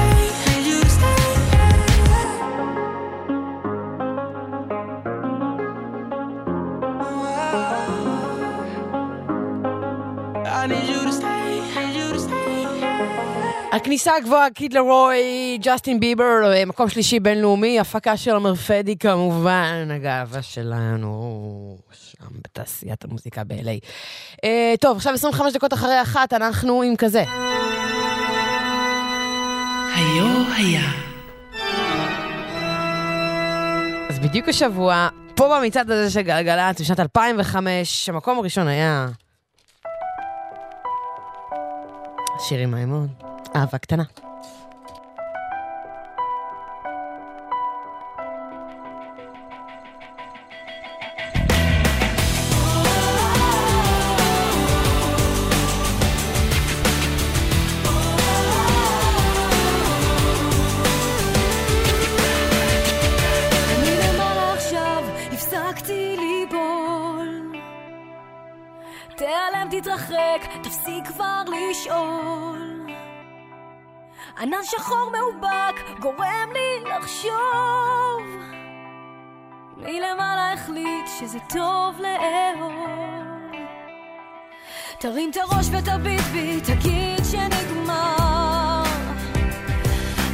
הכניסה הגבוהה, קיד לרוי, ג'סטין ביבר, אה, מקום שלישי בינלאומי, הפקה של עומר פדי כמובן, הגאווה שלנו, שם בתעשיית המוזיקה ב-LA. אה, טוב, עכשיו 25 דקות אחרי אחת, אנחנו עם כזה. היו היה. אז בדיוק השבוע, פה במצעד הזה של גלגלצ, בשנת 2005, המקום הראשון היה... שירי מימון, אהבה קטנה. תיעלם, תתרחק, תפסיק כבר לשאול. ענן שחור מאובק גורם לי לחשוב. מלמעלה החליט שזה טוב לאהוב. תרים את הראש ותביט בי, תגיד שנגמר.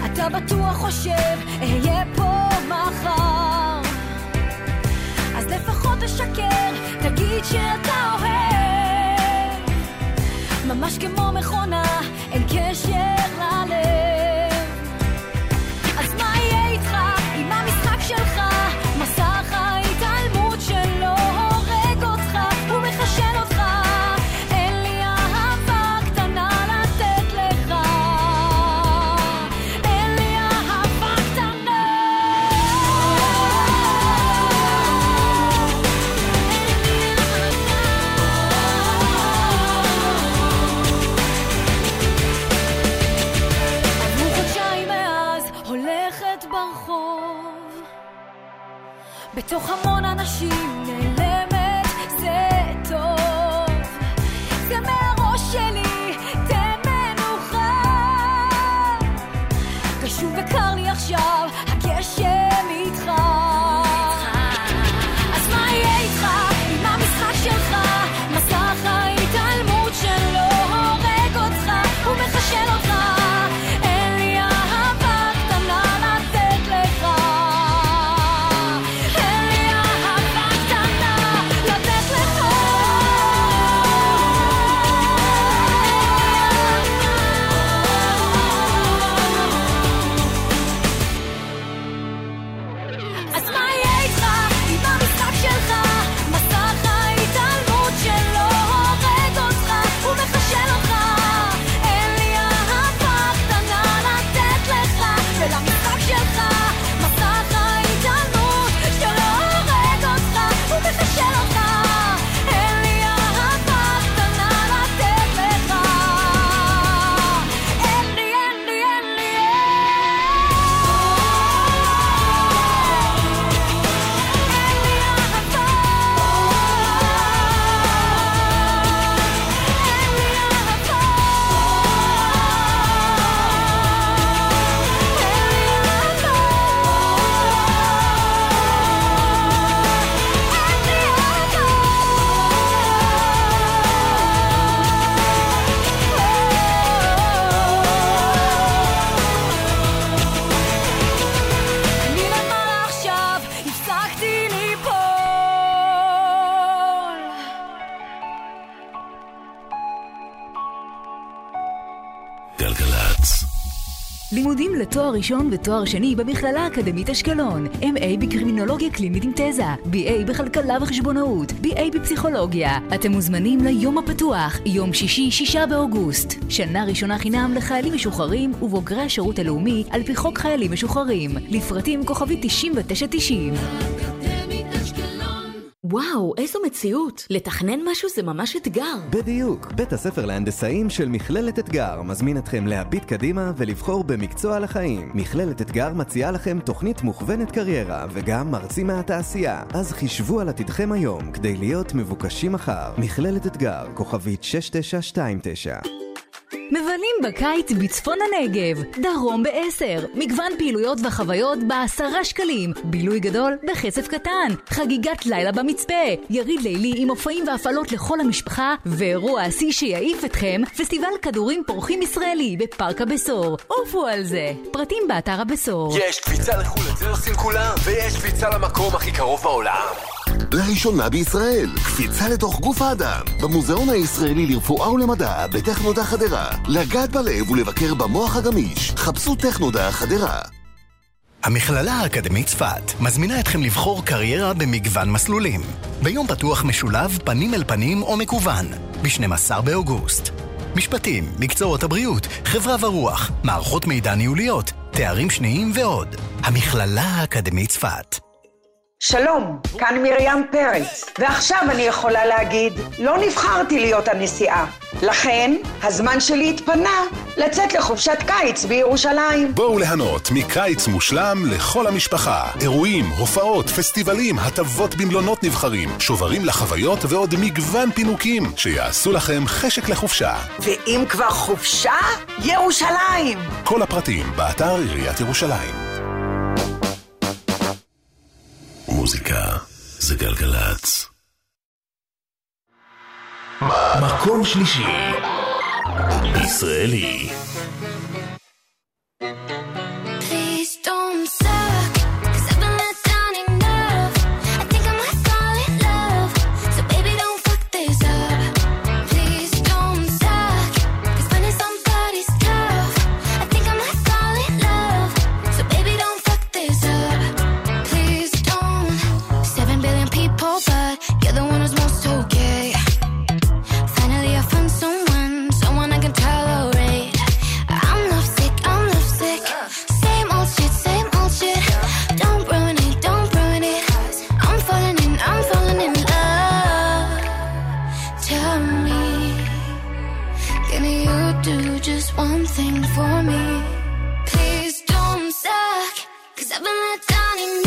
אתה בטוח חושב, אהיה פה מחר. אז לפחות תשקר, תגיד שאתה אוהב. ממש כמו מכונה, אין קשר ללב. בתוך המון אנשים ראשון ותואר שני במכללה האקדמית אשקלון. M.A. בקרימינולוגיה קלינית עם תזה, B.A. בכלכלה וחשבונאות, B.A. בפסיכולוגיה. אתם מוזמנים ליום הפתוח, יום שישי, שישה באוגוסט. שנה ראשונה חינם לחיילים משוחררים ובוגרי השירות הלאומי על פי חוק חיילים משוחררים. לפרטים כוכבי 9990. וואו, איזו מציאות. לתכנן משהו זה ממש אתגר. בדיוק. בית הספר להנדסאים של מכללת אתגר מזמין אתכם להביט קדימה ולבחור במקצוע לחיים. מכללת אתגר מציעה לכם תוכנית מוכוונת קריירה וגם מרצים מהתעשייה. אז חישבו על עתידכם היום כדי להיות מבוקשים מחר. מכללת אתגר, כוכבית 6929 מבלים בקיץ בצפון הנגב, דרום ב-10, מגוון פעילויות וחוויות בעשרה שקלים, בילוי גדול בכסף קטן, חגיגת לילה במצפה, יריד לילי עם מופעים והפעלות לכל המשפחה, ואירוע השיא שיעיף אתכם, פסטיבל כדורים פורחים ישראלי בפארק הבשור. עופו על זה! פרטים באתר הבשור. יש קפיצה לחו"ל, את זה עושים כולם, ויש קפיצה למקום הכי קרוב בעולם. לראשונה בישראל, קפיצה לתוך גוף האדם, במוזיאון הישראלי לרפואה ולמדע בטכנודה חדרה, לגעת בלב ולבקר במוח הגמיש, חפשו טכנודה חדרה. המכללה האקדמית צפת מזמינה אתכם לבחור קריירה במגוון מסלולים. ביום פתוח משולב פנים אל פנים או מקוון, ב-12 באוגוסט. משפטים, מקצועות הבריאות, חברה ורוח, מערכות מידע ניהוליות, תארים שניים ועוד. המכללה האקדמית צפת. שלום, כאן מרים פרץ, ועכשיו אני יכולה להגיד, לא נבחרתי להיות הנשיאה. לכן, הזמן שלי התפנה לצאת לחופשת קיץ בירושלים. בואו ליהנות מקיץ מושלם לכל המשפחה. אירועים, הופעות, פסטיבלים, הטבות במלונות נבחרים, שוברים לחוויות ועוד מגוון פינוקים שיעשו לכם חשק לחופשה. ואם כבר חופשה, ירושלים! כל הפרטים באתר עיריית ירושלים. מוזיקה זה גלגלצ. מקום שלישי ישראלי Living down Johnny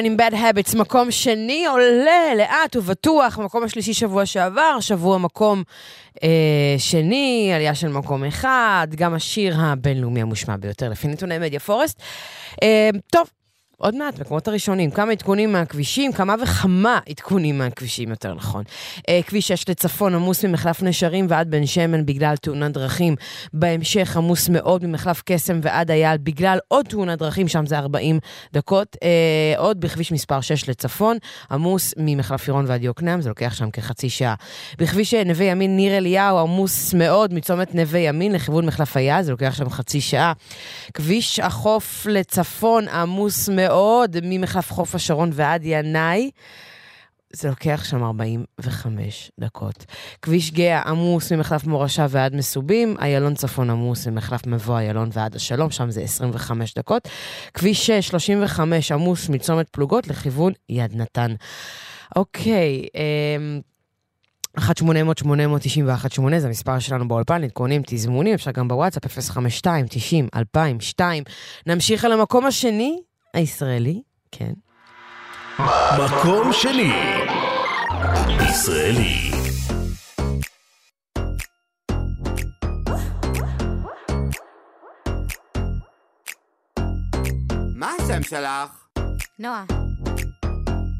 שירן עם Bad Habits, מקום שני עולה לאט ובטוח, מקום השלישי שבוע שעבר, שבוע מקום אה, שני, עלייה של מקום אחד, גם השיר הבינלאומי המושמע ביותר לפי נתוני מדיה פורסט. אה, טוב. עוד מעט, מקומות הראשונים, כמה עדכונים מהכבישים, כמה וכמה עדכונים מהכבישים, יותר נכון. אה, כביש 6 לצפון עמוס ממחלף נשרים ועד בן שמן בגלל תאונת דרכים. בהמשך עמוס מאוד ממחלף קסם ועד אייל בגלל עוד תאונת דרכים, שם זה 40 דקות. אה, עוד בכביש מספר 6 לצפון, עמוס ממחלף עירון ועד יוקנעם, זה לוקח שם כחצי שעה. בכביש אה, נווה ימין ניר אליהו עמוס מאוד מצומת נווה ימין לכיוון מחלף אייל, זה לוקח שם חצי שעה. כביש החוף לצפון עמוס מאוד ממחלף חוף השרון ועד ינאי. זה לוקח שם 45 דקות. כביש גאה עמוס ממחלף מורשה ועד מסובים, איילון צפון עמוס ממחלף מבוא איילון ועד השלום, שם זה 25 דקות. כביש 6, 35 עמוס מצומת פלוגות לכיוון יד נתן. אוקיי, אמ... 1-800-891-8 זה המספר שלנו באולפן, עדכונים, תזמונים, אפשר גם בוואטסאפ 052-90-2002. נמשיך על המקום השני, הישראלי, כן. מקום שני. ישראלי. מה השם שלך? נועה.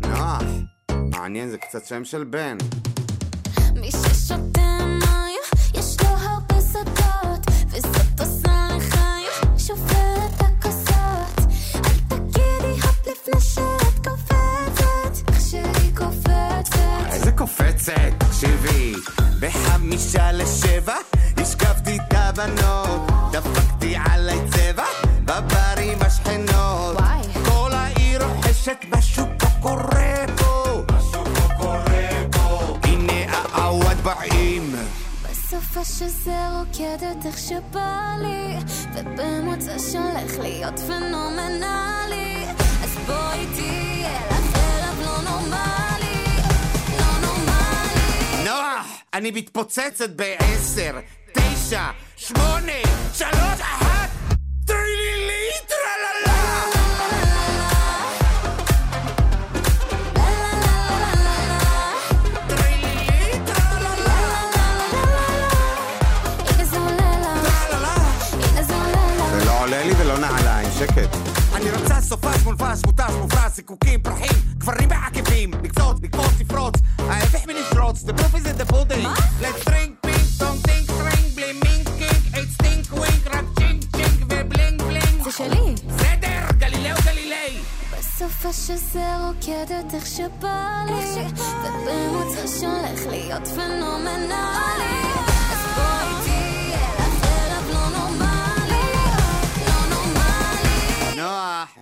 נוח. מעניין, זה קצת שם של בן. מי ששותה מים, יש לו הרבה שדות, וזאת עושה לחיים, שופרת הופ לפני שאת קופצת, כשהיא קופצת. איזה קופצת, תקשיבי. בחמישה לשבע, השקפתי את הבנות, דפקתי עליי צבע, בברים השכנות. כל העיר רוחשת משהו פה קורה פה. משהו פה קורה פה. הנה העווד באים. בסופה שזה רוקד את איך שבא לי ובמוצא שהולך להיות פנומנלי אני מתפוצצת בעשר, תשע, שמונה, שלוש, אחת, טרילילי, טרללה! לא שקט. סופש מולבש, מותש, מופרש, זיקוקים, פרחים, גברים בעקבים, לקצוץ, לקפוץ, לפרוץ, ההפך מלפרוץ, the proof is in the pudding. let's drink, פינג, פונג, טינק, טרינג, בלי מינק, קינק, אייט סטינק, ווינק, רק צ'ינק, צ'ינק ובלינג בלינג. זה שלי בסדר, גלילאו גלילי. בסופה שזה רוקד את איך שבא לי ובמוצא שהולך להיות פנומנלי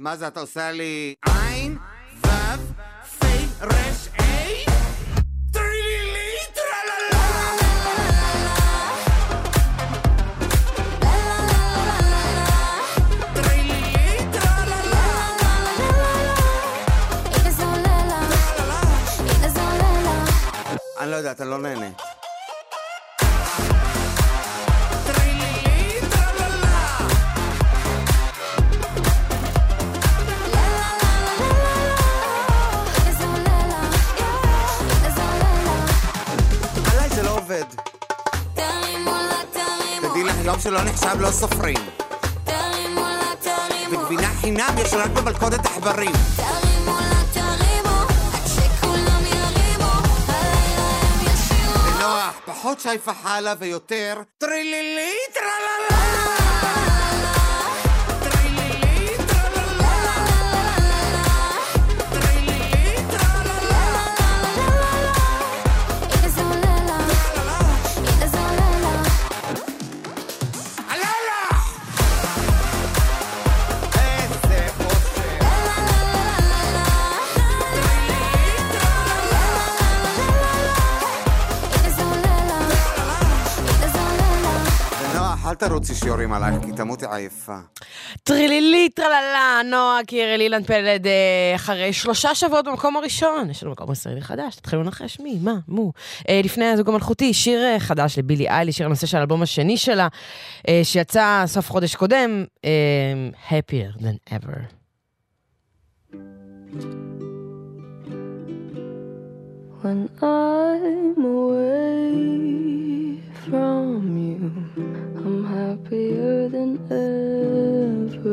מה זה אתה עושה לי עין, וו, פי, רש, איי? אני לא יודעת, אני לא נהנה. עובד. תרימו לה תרימו תדעי לך, יום שלא נחשב לא סופרים. תרימו לה תרימו וגבינה חינם יש רק במלכודת עכברים. תרימו לה תרימו עד שכולם ירימו הלילה הם ישירו נוח, פחות שי פחלה ויותר טרילילי טרללה! תרוצי שיורים עלייך, כי תמותי עייפה. טרילילי, טרללה, נועה קירל, אילן פלד, אה, אחרי שלושה שבועות במקום הראשון. יש לנו מקום ישראלי חדש, תתחילו לנחש מי, מה, מו. אה, לפני הזוג המלכותי, שיר אה, חדש לבילי איילי, שיר הנושא של האלבום השני שלה, שיצא סוף חודש קודם, Happier than ever. When I'm away from you, I'm happier than ever.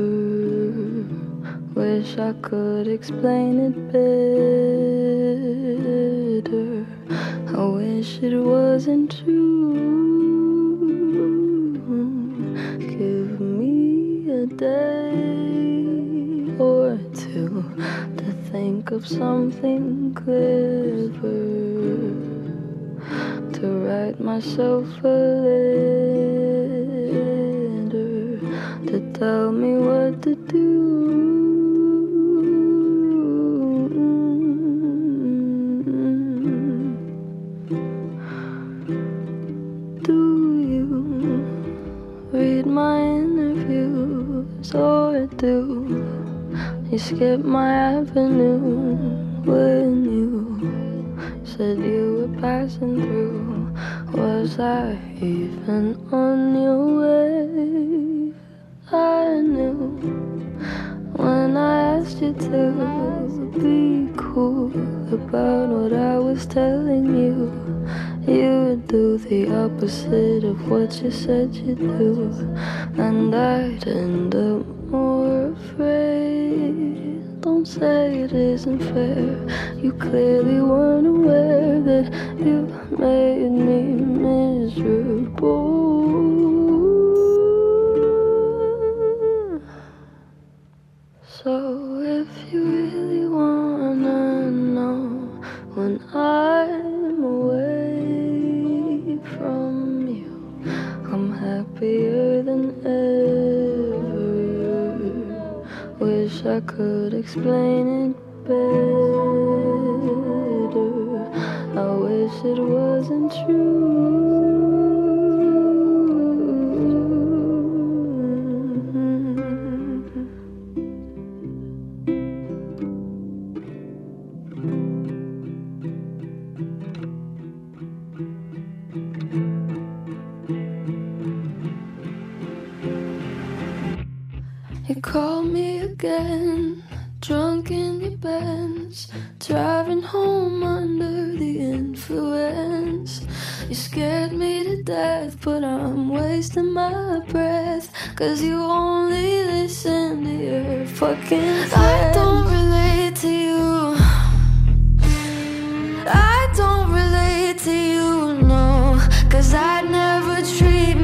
Wish I could explain it better. I wish it wasn't true. Give me a day or two to think of something clever to write myself a letter to tell me what to do. Do you read my interviews or do you skip my avenue when you said you were passing through? Was I even on your way? I knew when I asked you to be cool about what I was telling you. You would do the opposite of what you said you'd do, and I'd end up more afraid. Say it isn't fair. You clearly weren't aware that you made me miserable. So if you really wanna know when I'm away from you, I'm happier than I could explain it better. I wish it wasn't true. Again, drunk in your Benz, driving home under the influence. You scared me to death, but I'm wasting my breath. Cause you only listen to your fucking friends. I don't relate to you. I don't relate to you, no. Cause I'd never treat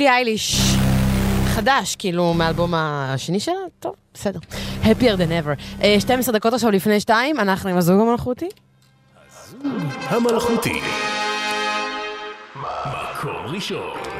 בילי אייליש. חדש, כאילו, מאלבום השני שלה? טוב, בסדר. Happier than ever. אה, 12 דקות עכשיו לפני שתיים, אנחנו עם הזוג המלכותי. המלכותי. מקור ראשון.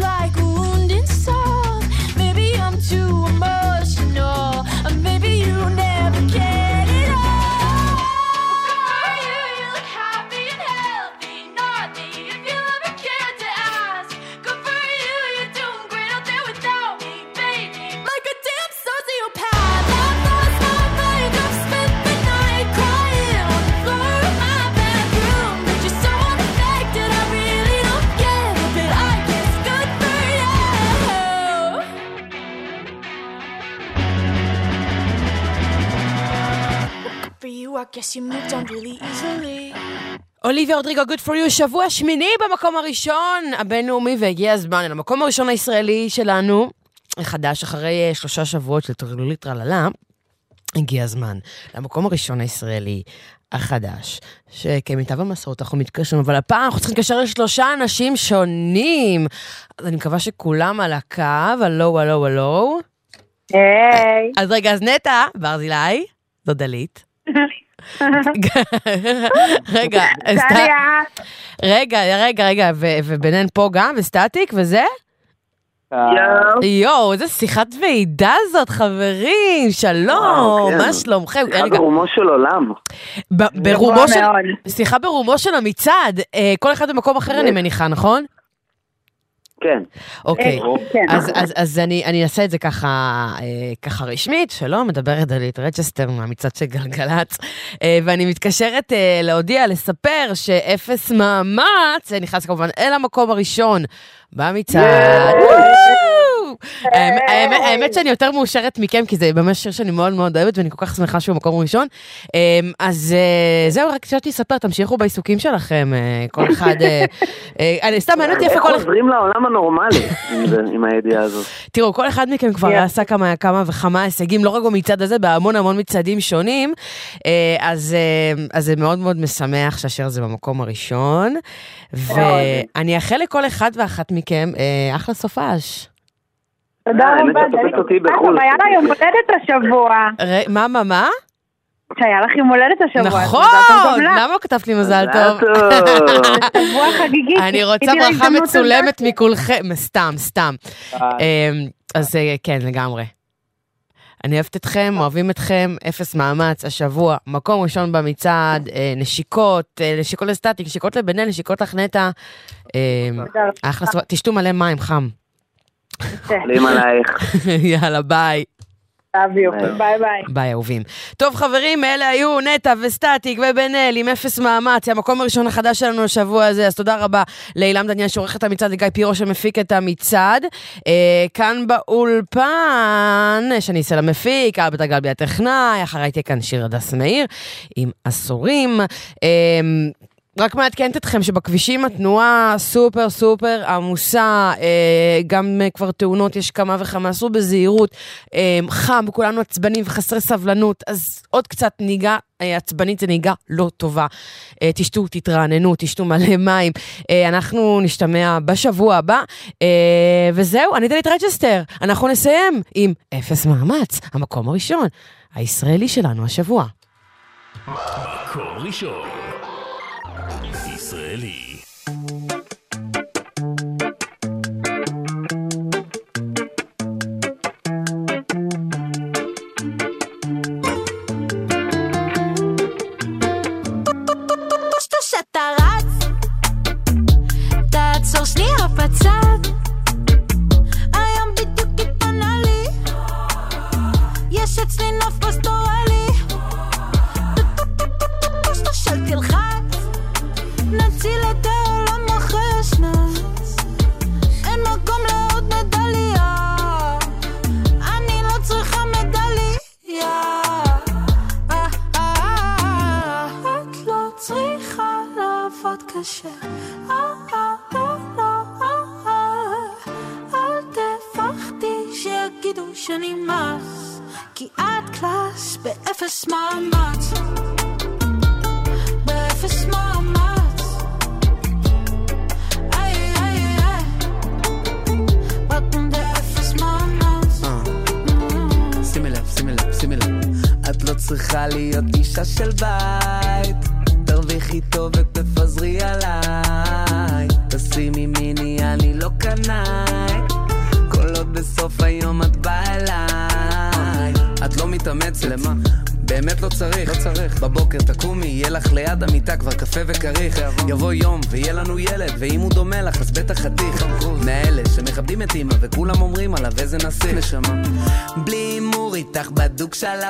like guess you moved on really easily. אוליביה רודריגו, Good for you, שבוע שמיני במקום הראשון הבינלאומי, והגיע הזמן אל המקום הראשון הישראלי שלנו, חדש, אחרי אה, שלושה שבועות של טרלולית טרללה, הגיע הזמן למקום הראשון הישראלי החדש, שכמיטב המסורת אנחנו מתקשרים, אבל הפעם אנחנו צריכים להתקשר לשלושה אנשים שונים. אז אני מקווה שכולם על הקו, הלו, הלו, הלו. היי. אז רגע, אז נטע ברזילי, זו דלית. רגע. רגע, רגע, רגע, ו- וביניהן פה גם, וסטטיק, וזה? יואו. יואו, איזה שיחת ועידה זאת, חברים, שלום, כן. מה שלומכם? שיחה רגע, ברומו של עולם. ברומו של... סליחה, ברומו של המצעד, אה, כל אחד במקום אחר אני מניחה, נכון? כן. אוקיי, אה, כן. אז, אז, אז אני, אני אעשה את זה ככה, אה, ככה רשמית, שלום, מדברת דלית רצ'סטר מהמצעד של גלגלצ, אה, ואני מתקשרת להודיע, לספר שאפס מאמץ, נכנס כמובן אל המקום הראשון במצעד. האמת- שאני יותר מאושרת מכם, כי זה ממש שיר שאני מאוד מאוד אוהבת, ואני כל כך שמחה שהוא במקום ראשון. אה, אז אה, זהו, רק חשבתי לספר, תמשיכו בעיסוקים שלכם, אה, כל אחד... אה, אני סתם מעניין אותי איפה איך כל אחד... חוזרים לעולם הנורמלי עם הידיעה הזאת? תראו, כל אחד מכם כבר עשה כמה, כמה וכמה הישגים, לא רק במצעד הזה, בהמון המון מצעדים שונים. אז, זה מאוד מאוד משמח שהשיר הזה במקום הראשון. ואני אאחל לכל אחד ואחת מכם אחלה סופש. תודה אה, האמת רבה, שאת תופסת דלית. אותי אה, בחו"ל. היה לה יום הולדת השבוע. מה, מה, מה? שהיה לך יום הולדת השבוע. נכון! למה כתבת לי מזל טוב? שבוע חגיגי. אני רוצה ברכה מצולמת. מכולכם, סתם, סתם. אה. אמ, אז אה, כן, לגמרי. אני אוהבת אתכם, אוהבים אתכם, אפס מאמץ, השבוע, מקום ראשון במצעד, אה, נשיקות, אה, נשיקות לסטטיק, נשיקות לבן-אל, נשיקות לך נטע. אה, אחלה תשתו מלא מים, חם. עולים עלייך. יאללה, ביי. ביי ביי. ביי, אהובים. טוב, חברים, אלה היו נטע וסטטיק ובן-אל עם אפס מאמץ, המקום הראשון החדש שלנו לשבוע הזה, אז תודה רבה לאילם דניאל שעורך את המצעד, לגיא פירו שמפיק את המצעד. אה, כאן באולפן, שני סלע מפיק, אלבert הגלבי הטכנאי, אחריי תהיה כאן שיר הדס מאיר עם עשורים. אה, רק מעדכנת אתכם שבכבישים התנועה סופר סופר עמוסה, אה, גם אה, כבר תאונות יש כמה וכמה, עשו בזהירות, אה, חם, כולנו עצבנים וחסרי סבלנות, אז עוד קצת נהיגה עצבנית זה נהיגה לא טובה. תשתו, תתרעננו, תשתו מלא מים. אנחנו נשתמע בשבוע הבא, וזהו, אני דלית רג'סטר. אנחנו נסיים עם אפס מאמץ, המקום הראשון, הישראלי שלנו השבוע. מקום ראשון.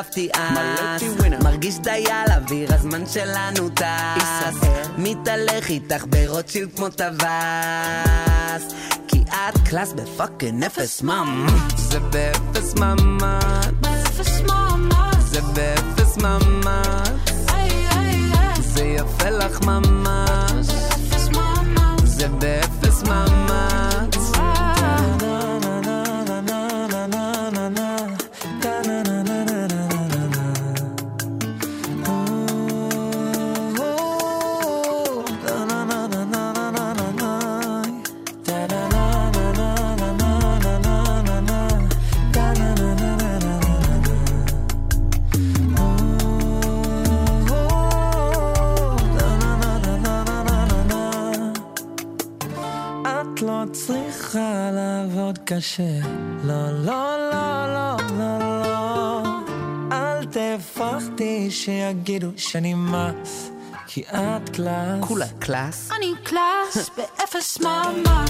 שלפתי אס. מרגיש דייל אוויר, הזמן שלנו טס. מתהלך איתך ברוטשילד כמו טווס. כי את קלאס בפאקינג אפס מאמץ. זה באפס מאמץ. באפס מאמץ. זה באפס מאמץ. איי, יפה לך ממש, כי את קלאס. כולה קלאס? אני קלאס באפס מאמץ.